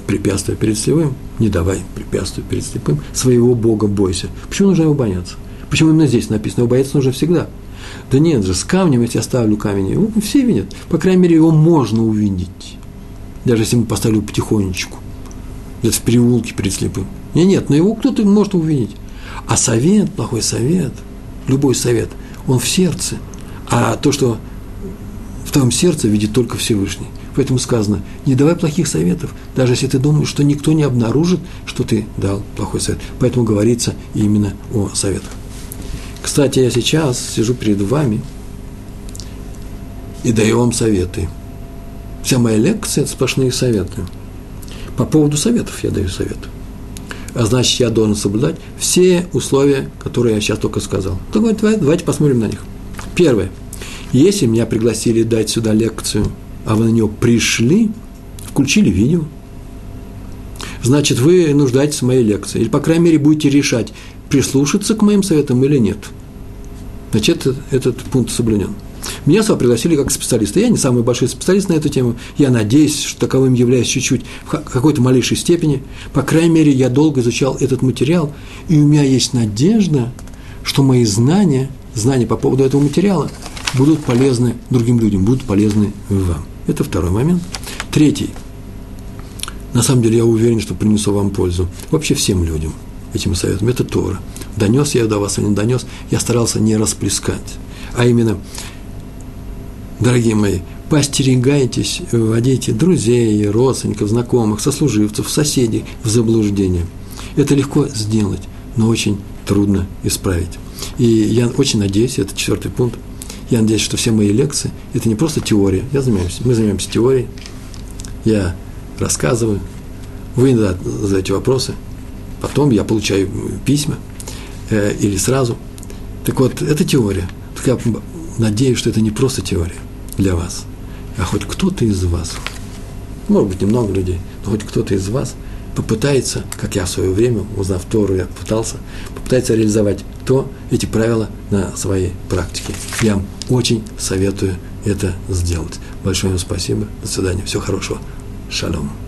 препятствия перед слепым, не давай препятствия перед слепым, своего Бога бойся. Почему нужно его бояться? Почему именно здесь написано? Его бояться нужно всегда. Да нет же, с камнем, я ставлю камень, его все видят. По крайней мере, его можно увидеть. Даже если мы поставлю потихонечку. Где-то в переулке перед слепым. Нет, нет, но его кто-то может увидеть. А совет, плохой совет, любой совет, он в сердце. А то, что в твоем сердце видит только Всевышний. Поэтому сказано, не давай плохих советов, даже если ты думаешь, что никто не обнаружит, что ты дал плохой совет. Поэтому говорится именно о советах. Кстати, я сейчас сижу перед вами и даю вам советы. Вся моя лекция – это сплошные советы. По поводу советов я даю совет. А значит, я должен соблюдать все условия, которые я сейчас только сказал. Так вот, давайте посмотрим на них. Первое. Если меня пригласили дать сюда лекцию, а вы на нее пришли, включили видео, значит, вы нуждаетесь в моей лекции. Или, по крайней мере, будете решать, прислушаться к моим советам или нет. Значит, этот, этот пункт соблюден. Меня сюда пригласили как специалиста. Я не самый большой специалист на эту тему. Я надеюсь, что таковым являюсь чуть-чуть в какой-то малейшей степени. По крайней мере, я долго изучал этот материал, и у меня есть надежда, что мои знания, знания по поводу этого материала будут полезны другим людям, будут полезны вам. Это второй момент. Третий. На самом деле я уверен, что принесу вам пользу. Вообще всем людям – этим советом, это Тора. Донес я до вас или не донес, я старался не расплескать. А именно, дорогие мои, постерегайтесь, вводите друзей, родственников, знакомых, сослуживцев, соседей в заблуждение. Это легко сделать, но очень трудно исправить. И я очень надеюсь, это четвертый пункт, я надеюсь, что все мои лекции – это не просто теория. Я занимаюсь, мы занимаемся теорией, я рассказываю, вы задаете вопросы – потом я получаю письма э, или сразу. Так вот, это теория. Так я надеюсь, что это не просто теория для вас, а хоть кто-то из вас, может быть, немного людей, но хоть кто-то из вас попытается, как я в свое время, узнав Тору, я пытался, попытается реализовать то, эти правила на своей практике. Я вам очень советую это сделать. Большое вам спасибо. До свидания. Всего хорошего. Шалом.